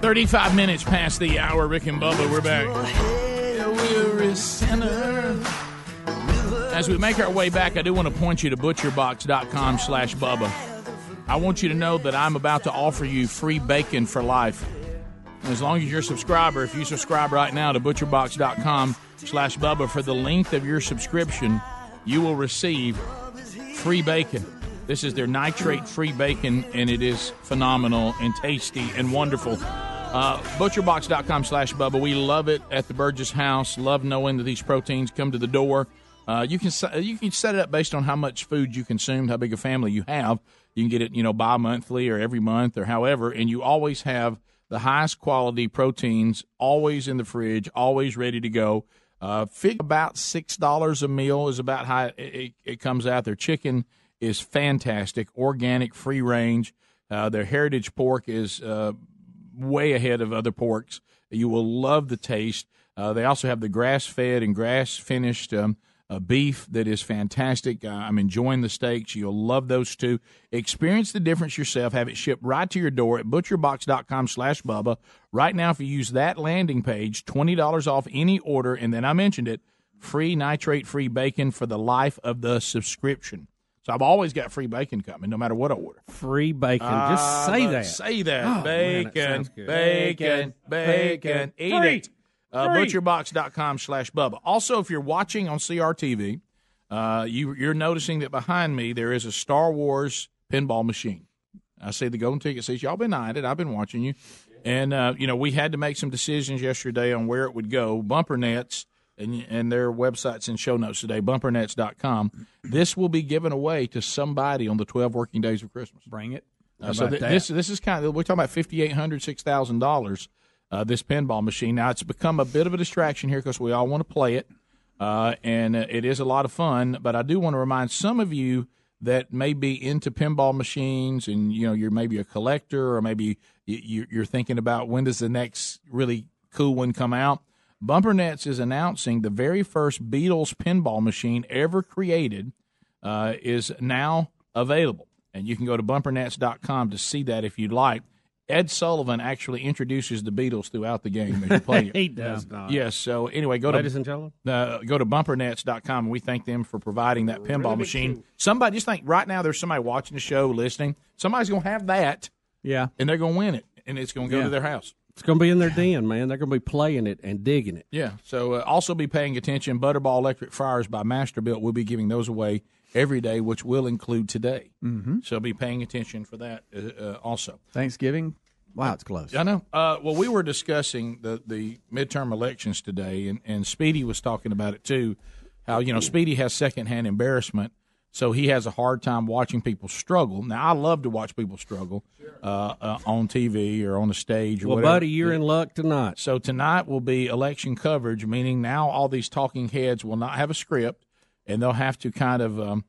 Thirty-five minutes past the hour. Rick and Bubba, we're back. As we make our way back, I do want to point you to butcherbox.com slash Bubba. I want you to know that I'm about to offer you free bacon for life. As long as you're a subscriber, if you subscribe right now to butcherbox.com slash Bubba for the length of your subscription, you will receive free bacon. This is their nitrate free bacon, and it is phenomenal and tasty and wonderful. Uh, butcherbox.com slash Bubba. We love it at the Burgess house. Love knowing that these proteins come to the door. Uh, you can you can set it up based on how much food you consume, how big a family you have. You can get it, you know, bi-monthly or every month or however, and you always have the highest quality proteins always in the fridge, always ready to go. Uh, fig about six dollars a meal is about how it, it, it comes out. Their chicken is fantastic, organic, free range. Uh, their heritage pork is uh, way ahead of other porks. You will love the taste. Uh, they also have the grass fed and grass finished um, uh, beef that is fantastic. Uh, I'm enjoying the steaks. You'll love those too. Experience the difference yourself. Have it shipped right to your door at butcherbox.com slash Bubba. Right now, if you use that landing page, $20 off any order. And then I mentioned it free nitrate free bacon for the life of the subscription. So I've always got free bacon coming, no matter what I order. Free bacon. Just Ah, say but that. Say that. Oh, man, that bacon, bacon, bacon, Bacon. Eat Free. it. Uh, butcherbox.com slash Bubba. Also, if you're watching on CRTV, uh, you, you're noticing that behind me there is a Star Wars pinball machine. I see the golden ticket says, Y'all been eyeing it. I've been watching you. And, uh, you know, we had to make some decisions yesterday on where it would go. Bumper Nets and, and their websites and show notes today, bumpernets.com. This will be given away to somebody on the 12 working days of Christmas. Bring it. Uh, so th- this this is kind of we're talking about fifty eight hundred six thousand dollars. Uh, this pinball machine. Now it's become a bit of a distraction here because we all want to play it, uh, and uh, it is a lot of fun. But I do want to remind some of you that may be into pinball machines, and you know you're maybe a collector, or maybe you- you- you're thinking about when does the next really cool one come out. Bumper Nets is announcing the very first Beatles pinball machine ever created uh, is now available. And you can go to bumpernets.com to see that if you'd like. Ed Sullivan actually introduces the Beatles throughout the game as you play [laughs] it. He does not. Yes. So anyway, go Ladies to and gentlemen. uh, go to bumpernets.com. and We thank them for providing that pinball machine. Somebody just think right now there's somebody watching the show, listening. Somebody's going to have that. Yeah. And they're going to win it, and it's going to go Yeah. to their house. It's going to be in their den, man. They're going to be playing it and digging it. Yeah. So uh, also be paying attention. Butterball electric fryers by Masterbuilt. We'll be giving those away every day, which will include today. Mm-hmm. So be paying attention for that uh, uh, also. Thanksgiving. Wow, it's close. I know. Uh, well, we were discussing the, the midterm elections today, and, and Speedy was talking about it too. How you know Speedy has secondhand embarrassment, so he has a hard time watching people struggle. Now, I love to watch people struggle uh, uh, on TV or on the stage. Or Well, whatever. buddy, you're in luck tonight. So tonight will be election coverage, meaning now all these talking heads will not have a script, and they'll have to kind of um,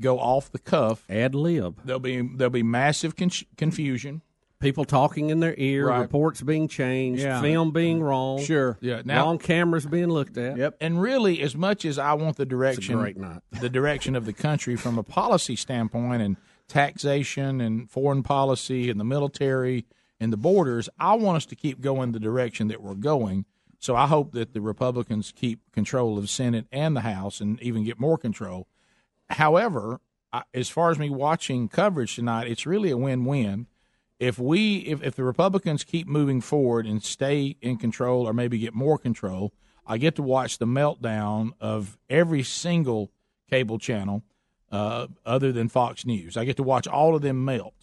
go off the cuff. Ad lib. There'll be there'll be massive con- confusion. People talking in their ear, Right. reports being changed, Yeah. film being mm-hmm. wrong. Sure. Yeah. Now, wrong cameras being looked at. Yep. And really, as much as I want the direction, great night. [laughs] the direction of the country from a policy standpoint and taxation and foreign policy and the military and the borders, I want us to keep going the direction that we're going. So I hope that the Republicans keep control of the Senate and the House and even get more control. However, I, as far as me watching coverage tonight, it's really a win-win. If we, if, if the Republicans keep moving forward and stay in control, or maybe get more control, I get to watch the meltdown of every single cable channel, uh, other than Fox News. I get to watch all of them melt.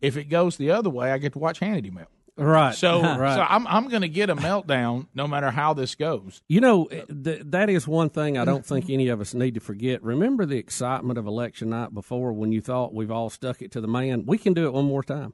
If it goes the other way, I get to watch Hannity melt. Right. So, [laughs] Right. so I'm I'm going to get a meltdown no matter how this goes. You know, th- that is one thing I don't think any of us need to forget. Remember the excitement of election night before when you thought we've all stuck it to the man? We can do it one more time.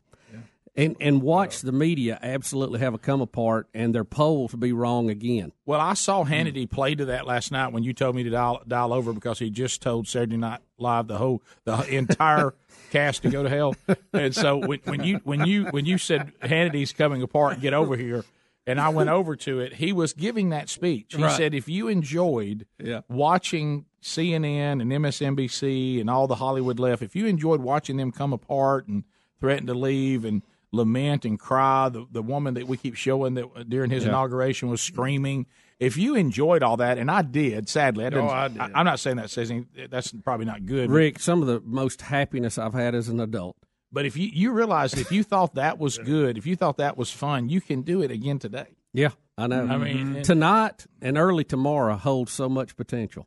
And and watch the media absolutely have a come apart and their polls be wrong again. Well, I saw Hannity play to that last night when you told me to dial, dial over because he just told Saturday Night Live the whole the [laughs] entire cast to go to hell. And so when, when you when you when you said Hannity's coming apart, get over here, and I went over to it, he was giving that speech. He Right. said, if you enjoyed Yeah. watching CNN and MSNBC and all the Hollywood left, if you enjoyed watching them come apart and threaten to leave and lament and cry, the, the woman that we keep showing that during his Yeah. inauguration was screaming. if you enjoyed all that, and I did, sadly, I Oh, didn't, I did. I, am not saying that says any, that's probably not good. but- Rick, some of the most happiness I've had as an adult. But if you you realize if you thought that was good, if you thought that was fun, you can do it again today. Yeah, I know. I mean, mm-hmm. and- tonight and early tomorrow holds so much potential.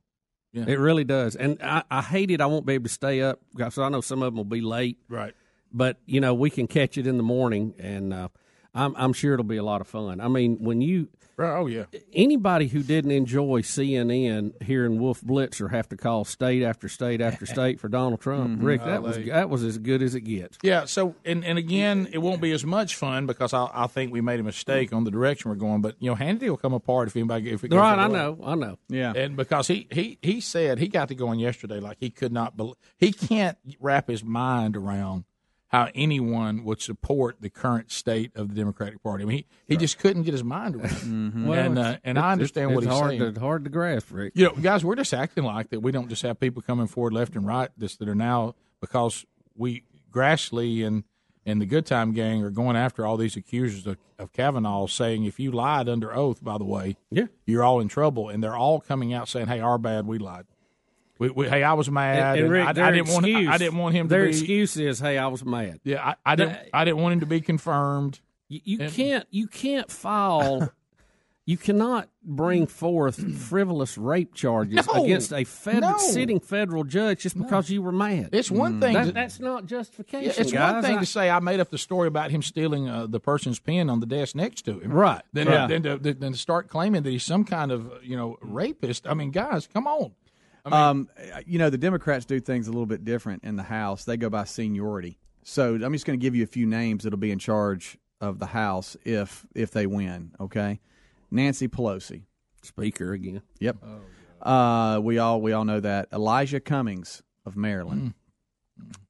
Yeah. It really does. And I, I hate it. I won't be able to stay up because I know some of them will be late. Right. But you know we can catch it in the morning, and uh, I'm I'm sure it'll be a lot of fun. I mean, when you Oh yeah. anybody who didn't enjoy CNN hearing Wolf Blitzer have to call state after state after [laughs] state for Donald Trump, Rick, that was that was as good as it gets. Yeah. So and and again, it won't be as much fun because I, I think we made a mistake on the direction we're going. But you know, Hannity will come apart if anybody if it goes Right, I know, I know. Yeah. And because he he he said he got to going yesterday like he could not believe he can't wrap his mind around how anyone would support the current state of the Democratic Party. I mean, he, he just couldn't get his mind around it. Mm-hmm. Well, and uh, and I understand what it's he's hard saying. To, hard to grasp, Rick. You know, [laughs] guys, we're just acting like that. We don't just have people coming forward left and right this, that are now because we Grassley and and the Good Time Gang are going after all these accusers of, of Kavanaugh, saying if you lied under oath, by the way, yeah, you're all in trouble, and they're all coming out saying, "Hey, our bad, we lied." We, we, hey, I was mad. And, and Rick, I, I their didn't want. excuse, I didn't want him to Their be. excuse is, "Hey, I was mad." Yeah, I, I didn't. I didn't want him to be confirmed. You, you can't. You can't file. [laughs] you cannot bring forth [clears throat] frivolous rape charges No, against a fed, no. sitting federal judge just because you were mad. It's one thing That- to- that's not justification. Yeah, it's guys. one thing I- to say I made up the story about him stealing uh, the person's pen on the desk next to him, Right. Then, Yeah. then, to, then to start claiming that he's some kind of you know rapist. I mean, guys, come on. Um, you know, the Democrats do things a little bit different in the House. They go by seniority. So I'm just going to give you a few names that'll be in charge of the House if if they win. Okay, Nancy Pelosi, Speaker again. Yep. uh, we all we all know that Elijah Cummings of Maryland,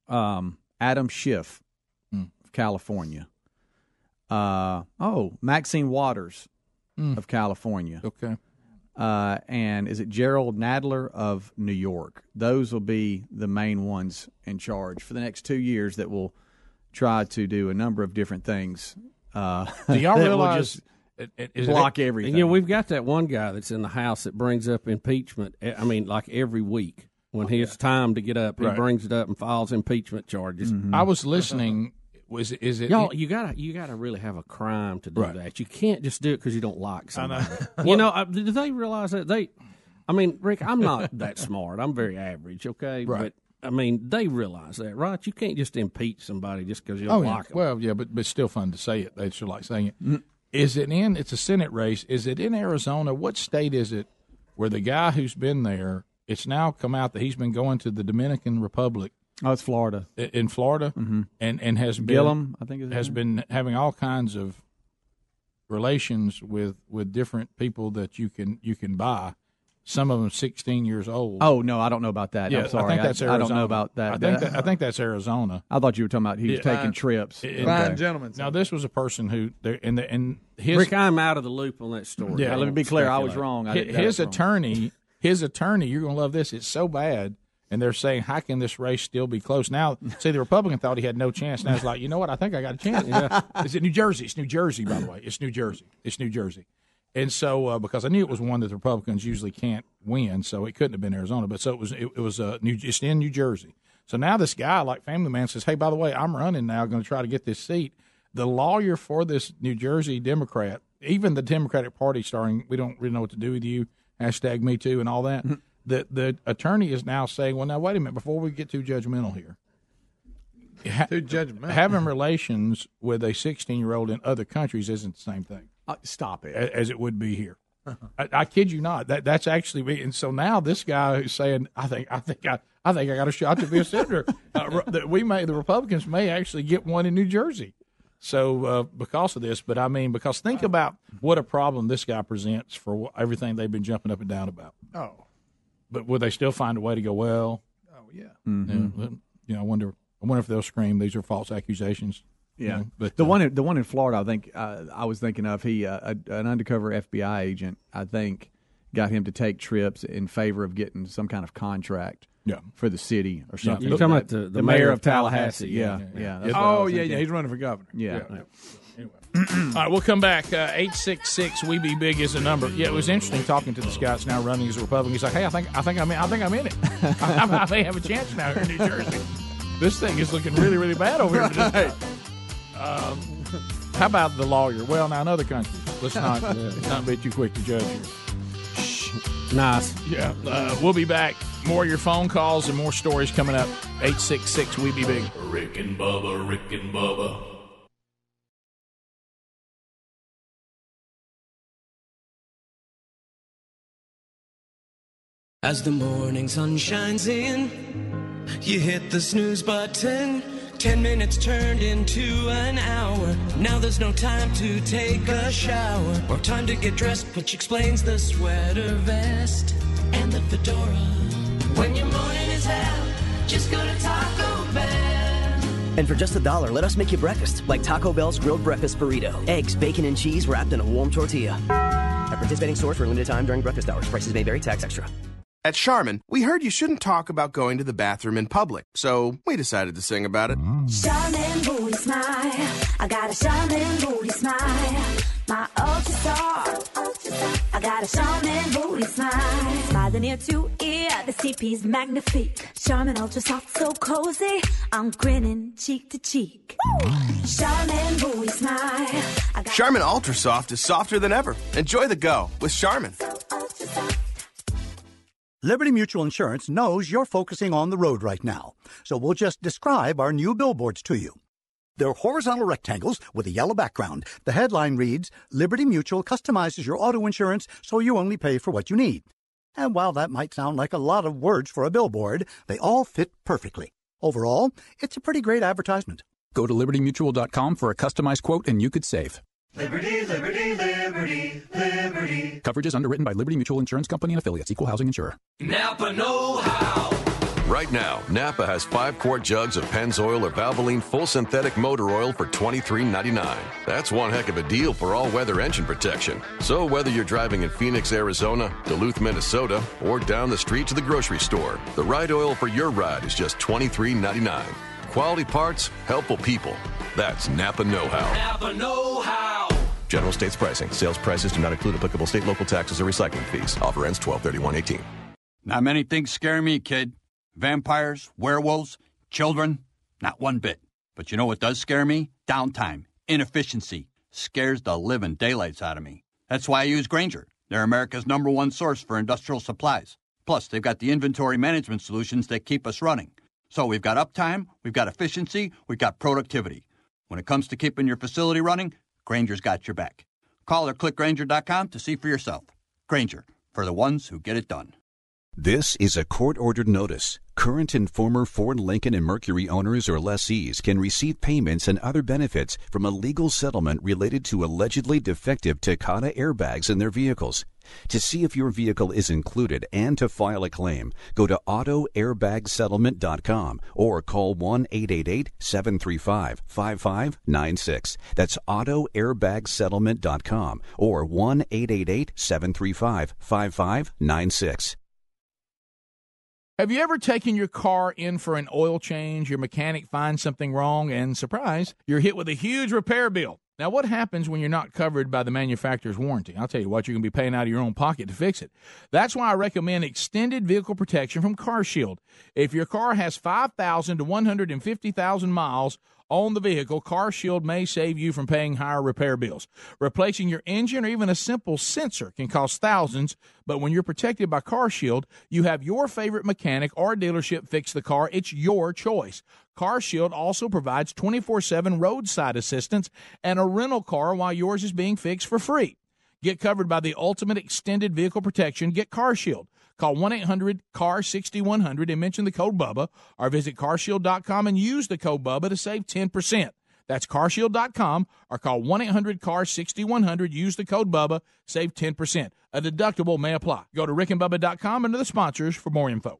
um, Adam Schiff of California. Uh, oh, Maxine Waters of California. Okay. Uh, and is it Jerrold Nadler of New York? Those will be the main ones in charge for the next two years that will try to do a number of different things. Uh, Do y'all [laughs] that will realize? just it- it- is it- block everything? And, you know, we've got that one guy that's in the House that brings up impeachment. eh, I mean, like every week when it's time to get up, he Right. brings it up and files impeachment charges. I was listening. Was it- is it Y'all, you gotta you gotta really have a crime to do Right. that. You can't just do it because you don't like I know. somebody. [laughs] you know, I, do they realize that they? I mean, Rick, I'm not [laughs] that smart. I'm very average. Okay, Right. but I mean, they realize that, right? You can't just impeach somebody just because you don't Oh yeah. like them. Well, yeah, but but still fun to say it. They still like saying it. Is it in? It's a Senate race. Is it in Arizona? What state is it? Where the guy who's been there, it's now come out that he's been going to the Dominican Republic. Oh, it's Florida. In Florida, Mm-hmm. and and has been Gillum, I think is has name. been having all kinds of relations with with different people that you can you can buy. Some of them sixteen years old. Oh no, I don't know about that. Yeah, I'm sorry. I think that's I, Arizona. don't know about that. I think that, I think that's Arizona. I thought you were talking about he was Yeah. taking trips. It- Okay. it- Now this was a person who there and the, and his Rick, I'm out of the loop on that story. Yeah, I let me be won't clear, I was wrong. I Hi- did- that his was wrong. attorney, his attorney, you're going to love this. It's so bad, and they're saying, how can this race still be close? Now, see, the Republican thought he had no chance. Now it's like, you know what? I think I got a chance. Yeah. Is it New Jersey? It's New Jersey, by the way. It's New Jersey. It's New Jersey. And so, uh, because I knew it was one that the Republicans usually can't win, so it couldn't have been Arizona. But so it was. It, it was uh, New. It's in New Jersey. So now this guy, like Family Man, says, "Hey, by the way, I'm running now. Going to try to get this seat." The lawyer for this New Jersey Democrat, even the Democratic Party, starting, we don't really know what to do with you. Hashtag Me Too and all that. The the attorney is now saying, "Well, now wait a minute. Before we get too judgmental here, ha- Too judgmental. having relations with a 16 year old in other countries isn't the same thing." Uh, stop it. a- as it would be here. I, I kid you not. That that's actually me. And so now this guy who's saying, "I think, I think, I, I think I got a shot to be a senator." [laughs] uh, that we may, the Republicans may actually get one in New Jersey. So uh, because of this, but I mean, because think about what a problem this guy presents for everything they've been jumping up and down about. Oh, But would they still find a way to go? Well, oh yeah. yeah, but, you know, I wonder. I wonder if they'll scream these are false accusations. you Yeah, know, but the uh, one in, the one in Florida, I think uh, I was thinking of he uh, a, an undercover FBI agent. I think got him to take trips in favor of getting some kind of contract. Yeah. For the city or something. You're talking about the- the mayor of Tallahassee, Yeah, yeah. yeah. Yeah. that's what I Oh yeah, yeah. He's running for governor. Yeah. All right, we'll come back. Uh, Eight six six. We be big is the number. Yeah, it was interesting talking to this guy that's now running as a Republican. He's like, "Hey, I think I think I'm in, I think I'm in it. I, I may have a chance now here in New Jersey. This thing is looking really really bad over here." today." Um, how about the lawyer? Well, now in other countries, let's not let's not be too quick to judge here. Nice. Yeah, uh, we'll be back. More of your phone calls and more stories coming up. Eight six six. We be big. Rick and Bubba, Rick and Bubba. As the morning sun shines in, you hit the snooze button. Ten minutes turned into an hour. Now there's no time to take a shower or time to get dressed, which explains the sweater vest and the fedora. When your morning is hell, just go to Taco Bell. And for just a dollar, let us make you breakfast, like Taco Bell's grilled breakfast burrito. Eggs, bacon, and cheese wrapped in a warm tortilla. At participating stores for a limited time during breakfast hours. Prices may vary, tax extra. At Charmin, we heard you shouldn't talk about going to the bathroom in public, so we decided to sing about it. Charmin booty smile. I got a Charmin booty smile. My ultra star. I got a Charmin booty smile. Smiling ear to ear, the CP's magnifique. Charmin ultra soft, so cozy. I'm grinning cheek to cheek. Charmin booty smile. Charmin Ultra Soft is softer than ever. Enjoy the go with Charmin. Liberty Mutual Insurance knows you're focusing on the road right now, so we'll just describe our new billboards to you. They're horizontal rectangles with a yellow background. The headline reads Liberty Mutual customizes your auto insurance so you only pay for what you need. And while that might sound like a lot of words for a billboard, they all fit perfectly. Overall, it's a pretty great advertisement. Go to libertymutual.com for a customized quote and you could save. Liberty, liberty, liberty, liberty. Coverage is underwritten by Liberty Mutual Insurance Company and affiliates, equal housing insurer. Napa Know How. Right now, Napa has five quart jugs of Pennzoil or Valvoline full synthetic motor oil for $23.99. That's one heck of a deal for all weather engine protection. So, whether you're driving in Phoenix, Arizona, Duluth, Minnesota, or down the street to the grocery store, the right oil for your ride is just $23.99. Quality parts, helpful people. That's Napa Know How. Napa Know How. General states pricing. Sales prices do not include applicable state, local taxes, or recycling fees. Offer ends 12 18 Not many things scare me, kid. Vampires, werewolves, children, not one bit. But you know what does scare me? Downtime, inefficiency, scares the living daylights out of me. That's why I use Grainger. They're America's number one source for industrial supplies. Plus, they've got the inventory management solutions that keep us running. So we've got uptime, we've got efficiency, we've got productivity. When it comes to keeping your facility running, Grainger's got your back. Call or click Grainger.com to see for yourself. Grainger, for the ones who get it done. This is a court ordered notice. Current and former Ford, Lincoln, and Mercury owners or lessees can receive payments and other benefits from a legal settlement related to allegedly defective Takata airbags in their vehicles. To see if your vehicle is included and to file a claim, go to autoairbagsettlement.com or call 1 888 735 5596. That's autoairbagsettlement.com or 1 888 735 5596. Have you ever taken your car in for an oil change? Your mechanic finds something wrong, and surprise, you're hit with a huge repair bill. Now, what happens when you're not covered by the manufacturer's warranty? I'll tell you what, you're going to be paying out of your own pocket to fix it. That's why I recommend extended vehicle protection from CarShield. If your car has 5,000 to 150,000 miles on the vehicle, CarShield may save you from paying higher repair bills. Replacing your engine or even a simple sensor can cost thousands, but when you're protected by CarShield, you have your favorite mechanic or dealership fix the car. It's your choice. CarShield also provides 24/7 roadside assistance and a rental car while yours is being fixed for free. Get covered by the ultimate extended vehicle protection. Get CarShield. Call 1 800 CAR 6100 and mention the code BUBBA or visit carshield.com and use the code BUBBA to save 10%. That's carshield.com or call 1 800 CAR 6100. Use the code BUBBA, save 10%. A deductible may apply. Go to rickandbubba.com under the sponsors for more info.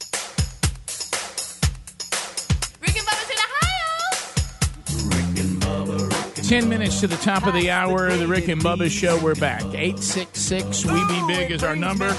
10 minutes to the top of the hour, the Rick and Bubba Show. We're back. 866 We Be Big is our number.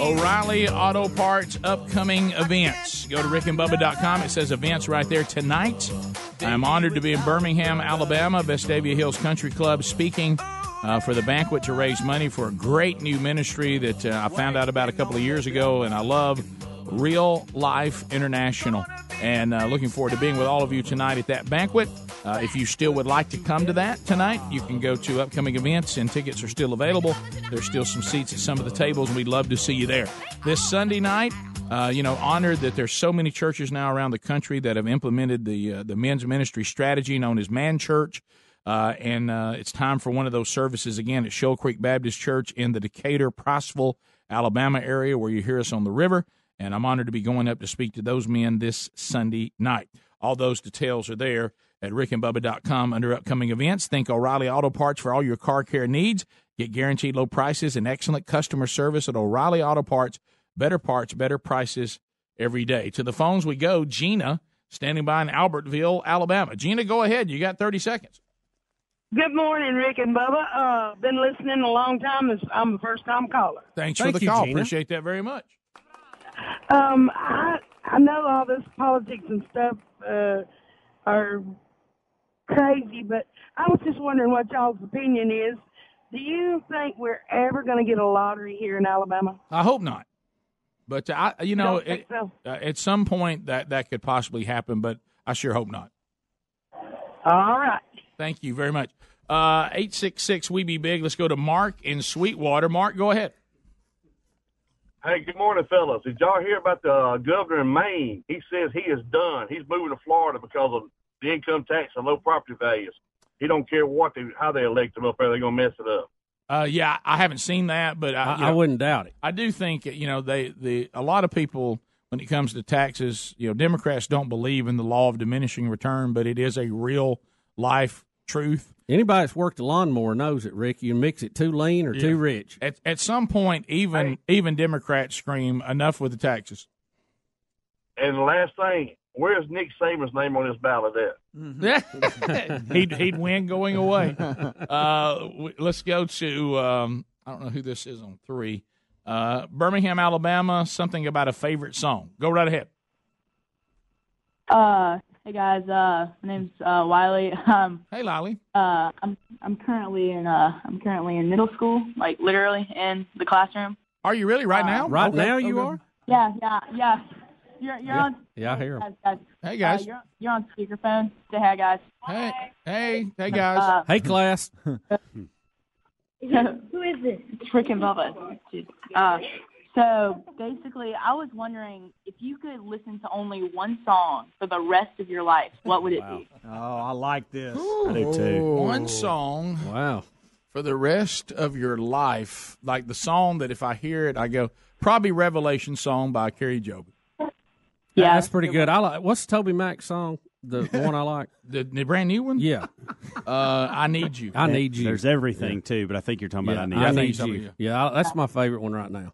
O'Reilly Auto Parts upcoming events. Go to rickandbubba.com. It says events right there tonight. I'm honored to be in Birmingham, Alabama, Vestavia Hills Country Club, speaking uh, for the banquet to raise money for a great new ministry that uh, I found out about a couple of years ago, and I love Real Life International. And uh, looking forward to being with all of you tonight at that banquet. Uh, if you still would like to come to that tonight, you can go to upcoming events, and tickets are still available. There's still some seats at some of the tables, and we'd love to see you there. This Sunday night, uh, you know, honored that there's so many churches now around the country that have implemented the uh, the men's ministry strategy known as Man Church. Uh, and uh, it's time for one of those services again at Shoal Creek Baptist Church in the Decatur, Priceville, Alabama area, where you hear us on the river. And I'm honored to be going up to speak to those men this Sunday night. All those details are there at rickandbubba.com under upcoming events. Think O'Reilly Auto Parts for all your car care needs. Get guaranteed low prices and excellent customer service at O'Reilly Auto Parts. Better parts, better prices every day. To the phones we go. Gina, standing by in Albertville, Alabama. Gina, go ahead. You got 30 seconds. Good morning, Rick and Bubba. Uh, been listening a long time. I'm a first time caller. Thanks Thank for the you, call. Gina. Appreciate that very much. Um, I I know all this politics and stuff uh, are crazy, but I was just wondering what y'all's opinion is. Do you think we're ever going to get a lottery here in Alabama? I hope not. But uh, I, you know, it, so? uh, at some point that that could possibly happen, but I sure hope not. All right. Thank you very much. Uh, Eight six six, we be big. Let's go to Mark in Sweetwater. Mark, go ahead. Hey, good morning, fellas. Did y'all hear about the uh, governor in Maine? He says he is done. He's moving to Florida because of the income tax and low property values. He don't care what they, how they elect him up there. They're gonna mess it up. Uh, yeah, I haven't seen that, but I, I, I know, wouldn't doubt it. I do think you know they the a lot of people when it comes to taxes, you know, Democrats don't believe in the law of diminishing return, but it is a real life truth. Anybody that's worked a lawnmower knows it, Rick. You mix it too lean or Yeah. too rich. At at some point, even even Democrats scream enough with the taxes. And the last thing, where's Nick Saban's name on this ballot at? [laughs] he'd he'd win going away. [laughs] Uh, let's go to um, I don't know who this is on three. Uh, Birmingham, Alabama. Something about a favorite song. Go right ahead. Uh, hey guys, uh, my name's uh, Wiley. [laughs] Um, hey, Lolly. Uh, I'm I'm currently in uh I'm currently in middle school, like literally in the classroom. Are you really right now? Right Okay, now, you okay. are. Yeah, yeah, yeah. You're you're Yeah. on. Yeah, I hear 'em. guys, guys. Hey, guys. Uh, you're you're on speakerphone. Say hi, guys. Hey, hey, hey, guys. Uh, Hey, class. [laughs] Who is this? It's Rick and Bubba. Uh, so basically, I was wondering if you could listen to only one song for the rest of your life, what would it be? Oh, I like this. I do too. One song. Wow. For the rest of your life, like the song that if I hear it, I go probably Revelation song by Kari Jobe. Yeah, that's pretty good. I like. What's TobyMac song? The one I like. [laughs] The, the brand new one. Yeah. Uh, I need you. I need you. There's everything too, but I think you're talking Yeah, about I need. I you. need something, you. yeah. Yeah, I, that's my favorite one right now.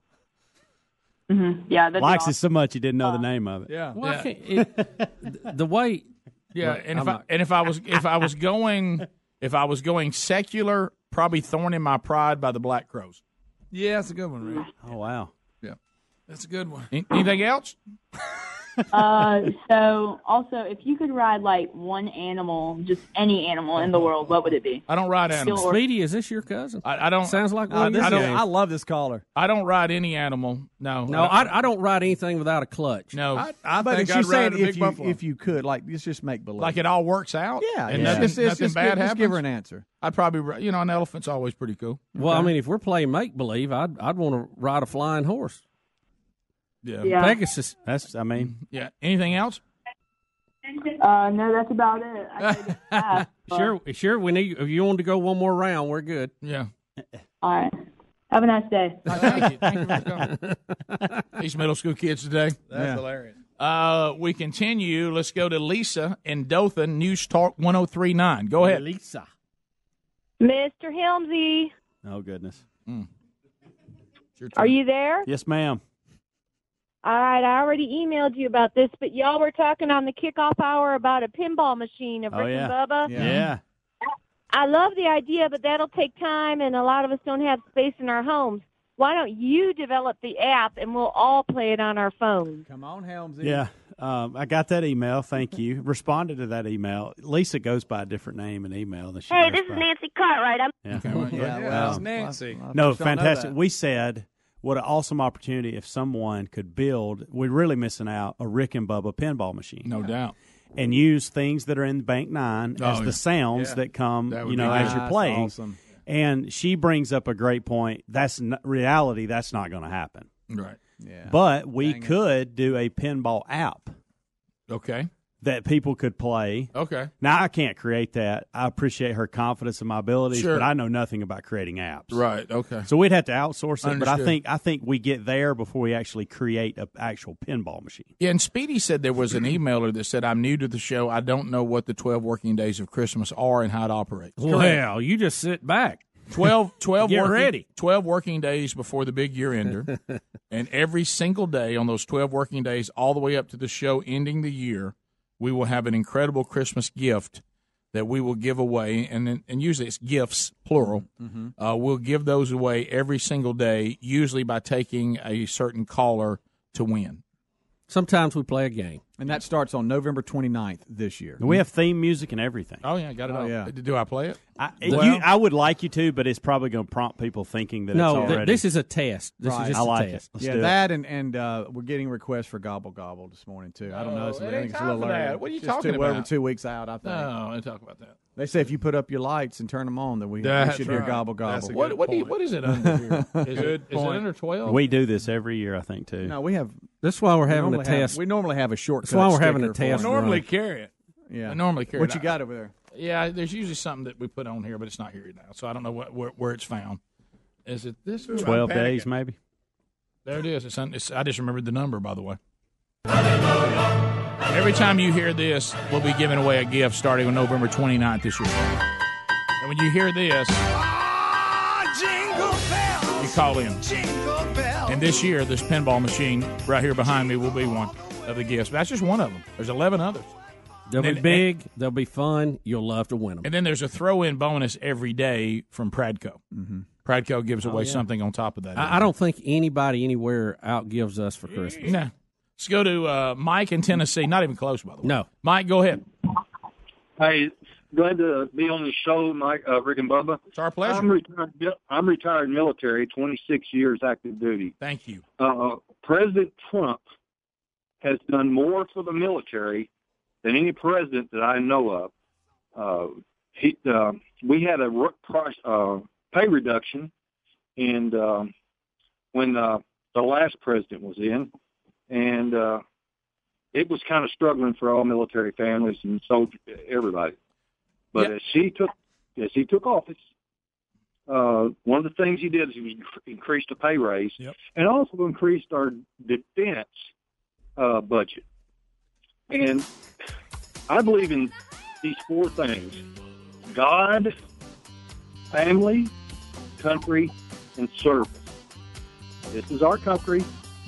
Mm-hmm. Yeah, that'd Likes be it so much he didn't know the name of it. Yeah. Well, yeah. it- the way. Yeah, Well, and if I'm I, not- and if I was if I was going if I was going secular, probably "Thorn in My Pride" by the Black Crowes. Yeah, that's a good one, Rick. Oh wow. Yeah. That's a good one. Anything else? [laughs] uh, so also, if you could ride like one animal, just any animal in the world, what would it be? I don't ride animals. Still or- Speedy, is this your cousin? I, I don't. Sounds like I, one of your I don't. games. I love this caller. I don't ride any animal. No. No, I, I don't ride anything without a clutch. No. I, I but think she's I'd saying ride a if big you buffalo. if you could, like, let's just make believe. like it all works out. Yeah, and yeah. nothing, It's- it's nothing just bad give- happens. just give her an answer. I'd probably, you know, an elephant's always pretty cool. Well, I mean, if we're playing make believe, I'd I'd want to ride a flying horse. Yeah, Yeah. Pegasus. That's. I mean, yeah. Anything else? Uh, no, that's about it. I could [laughs] ask, but- Sure, sure. We need. If you want to go one more round, we're good. Yeah. All right. Have a nice day. Thank you. Thank you for coming. [laughs] These middle school kids today. That's hilarious. Uh, we continue. Let's go to Lisa in Dothan, News Talk 1039. Go ahead. Lisa. Mr. Helmsy, oh goodness. are you there? Yes, ma'am. All right, I already emailed you about this, but y'all were talking on the kickoff hour about a pinball machine of Oh Rick yeah. and Bubba. Yeah. I love the idea, but that'll take time, and a lot of us don't have space in our homes. Why don't you develop the app, and we'll all play it on our phones? Come on, Helmsy. Yeah. Um, I got that email. Thank you. [laughs] Responded to that email. Lisa goes by a different name in email than she Hey, goes this is by. Nancy Cartwright. I'm Yeah. Okay, well, [laughs] Yeah, yeah. well, That's Nancy. a No, folks don't know fantastic. We said what an awesome opportunity if someone could build. We're really missing out a Rick and Bubba pinball machine. No doubt. and use things that are in Bank Nine Oh, as yeah. the sounds Yeah. that come, That you know, good. as you're playing. awesome. And she brings up a great point. That's n- reality. That's not going to happen. Right. Yeah. But we Dang it. could do a pinball app Okay. That people could play. Okay. Now I can't create that. I appreciate her confidence in my abilities, Sure. but I know nothing about creating apps. Right. Okay. So we'd have to outsource it. But I think I think we get there before we actually create an actual pinball machine. Yeah, and Speedy said there was an emailer that said, I'm new to the show. I don't know what the 12 working days of Christmas are and how it operates. Well, you just sit back. 12, [laughs] 12, Get working, ready. 12 working days before the big year ender. [laughs] and every single day on those 12 working days, all the way up to the show ending the year, we will have an incredible Christmas gift that we will give away. And, and usually it's gifts, plural. Mm-hmm. Uh, we'll give those away every single day, usually by taking a certain caller to win. Sometimes we play a game. And that starts on November 29th this year. We have theme music and everything. Oh, yeah, got it Oh, all. yeah. Do I play it? I, Well- you, I would like you to, but it's probably going to prompt people thinking that No, it's th- already. this is a test. This Right. is just I a like test. it. Yeah, do it. that and and uh, we're getting requests for gobble gobble this morning too. I don't know. It's, Oh, I think ain't it's a little for early. What are you just talking two, about? We're two weeks out. I think No, let's talk about that. they say if you put up your lights and turn them on, then we, we That's should hear right. gobble That's gobble. a What, good what, do you, what is it under here? [laughs] Is, it, Good is it point. under 12? we do this every year, I think, too. No, we have. That's why we're we having a normally have- test. we normally have a shortcut. That's why we're having a sticker test it. I normally carry it. Yeah. I normally carry What it you got over there? Yeah, there's usually something that we put on here, but it's not here now. So I don't know what where, where it's found. Is it this? one? 12 days, maybe. There it is. It's, un, it's I just remembered the number, by the way. Every time you hear this, we'll be giving away a gift starting on November 29th this year. And when you hear this, you call in. And this year, this pinball machine right here behind me will be one of the gifts. But that's just one of them. There's 11 others. They'll And be then- big. They'll be fun. You'll love to win them. And then there's a throw-in bonus every day from Pradco. Mm-hmm. Pradco gives away yeah. something on top of that. I, I don't think anybody anywhere outgives us for Christmas. No. Let's go to uh, Mike in Tennessee. Not even close, by the way. No. Mike, go ahead. Hey, glad to be on the show, Mike, uh, Rick and Bubba. It's our pleasure. I'm retired, I'm retired military, 26 years active duty. Thank you. Uh, President Trump has done more for the military than any president that I know of. Uh, he, uh, we had a price, uh, pay reduction, and uh, when uh, the last president was in, and uh, it was kind of struggling for all military families and soldiers, everybody. But as he took as he took office, uh, one of the things he did is he increased the pay raise and also increased our defense uh, budget. And I believe in these four things: God, family, country, and service. This is our country.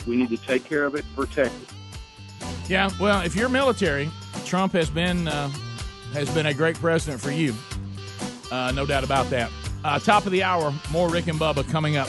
We need to take care of it, protect it. Yeah, well, if you're military, Trump has been uh, has been a great president for you. Uh, no doubt about that. Uh, top of the hour, more Rick and Bubba coming up.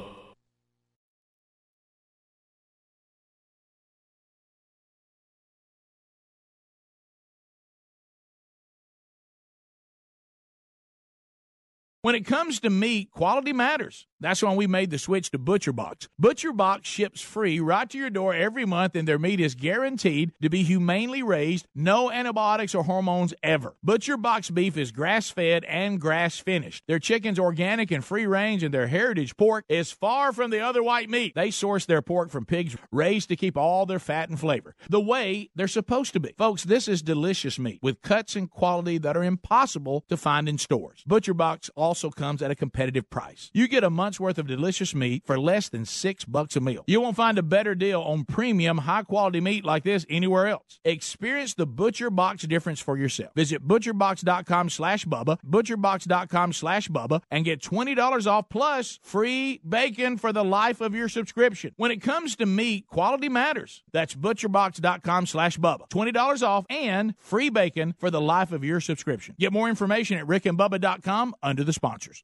When it comes to meat, quality matters. That's why we made the switch to ButcherBox. ButcherBox ships free right to your door every month, and their meat is guaranteed to be humanely raised, no antibiotics or hormones ever. ButcherBox beef is grass fed and grass finished. Their chicken's organic and free range, and their heritage pork is far from the other white meat. They source their pork from pigs raised to keep all their fat and flavor the way they're supposed to be. Folks, this is delicious meat with cuts and quality that are impossible to find in stores. ButcherBox also comes at a competitive price. You get a month's worth of delicious meat for less than six bucks a meal. You won't find a better deal on premium, high quality meat like this anywhere else. Experience the Butcher Box difference for yourself. Visit butcherbox.com slash Bubba, butcherbox.com slash Bubba, and get $20 off plus free bacon for the life of your subscription. When it comes to meat, quality matters. That's butcherbox.com slash Bubba. $20 off and free bacon for the life of your subscription. Get more information at rickandbubba.com under the sponsors.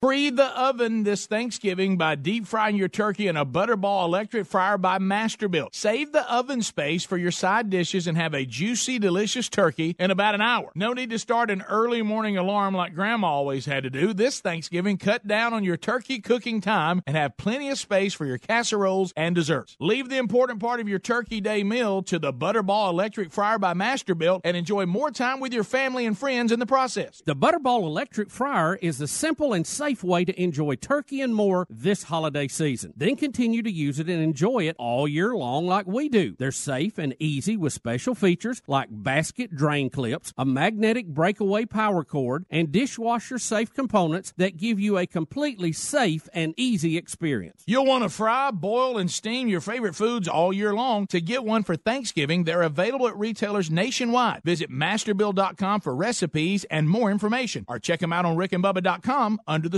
Free the oven this Thanksgiving by deep frying your turkey in a Butterball electric fryer by Masterbuilt. Save the oven space for your side dishes and have a juicy, delicious turkey in about an hour. No need to start an early morning alarm like Grandma always had to do. This Thanksgiving, cut down on your turkey cooking time and have plenty of space for your casseroles and desserts. Leave the important part of your turkey day meal to the Butterball electric fryer by Masterbuilt and enjoy more time with your family and friends in the process. The Butterball electric fryer is the simple and safe safe way to enjoy turkey and more this holiday season. Then continue to use it and enjoy it all year long like we do. They're safe and easy with special features like basket drain clips, a magnetic breakaway power cord, and dishwasher safe components that give you a completely safe and easy experience. You'll want to fry, boil, and steam your favorite foods all year long. To get one for Thanksgiving, they're available at retailers nationwide. Visit masterbuilt.com for recipes and more information, or check them out on rickandbubba.com under the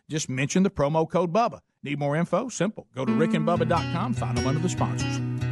Just mention the promo code BUBBA. Need more info? Simple. Go to rickandbubba.com, find them under the sponsors.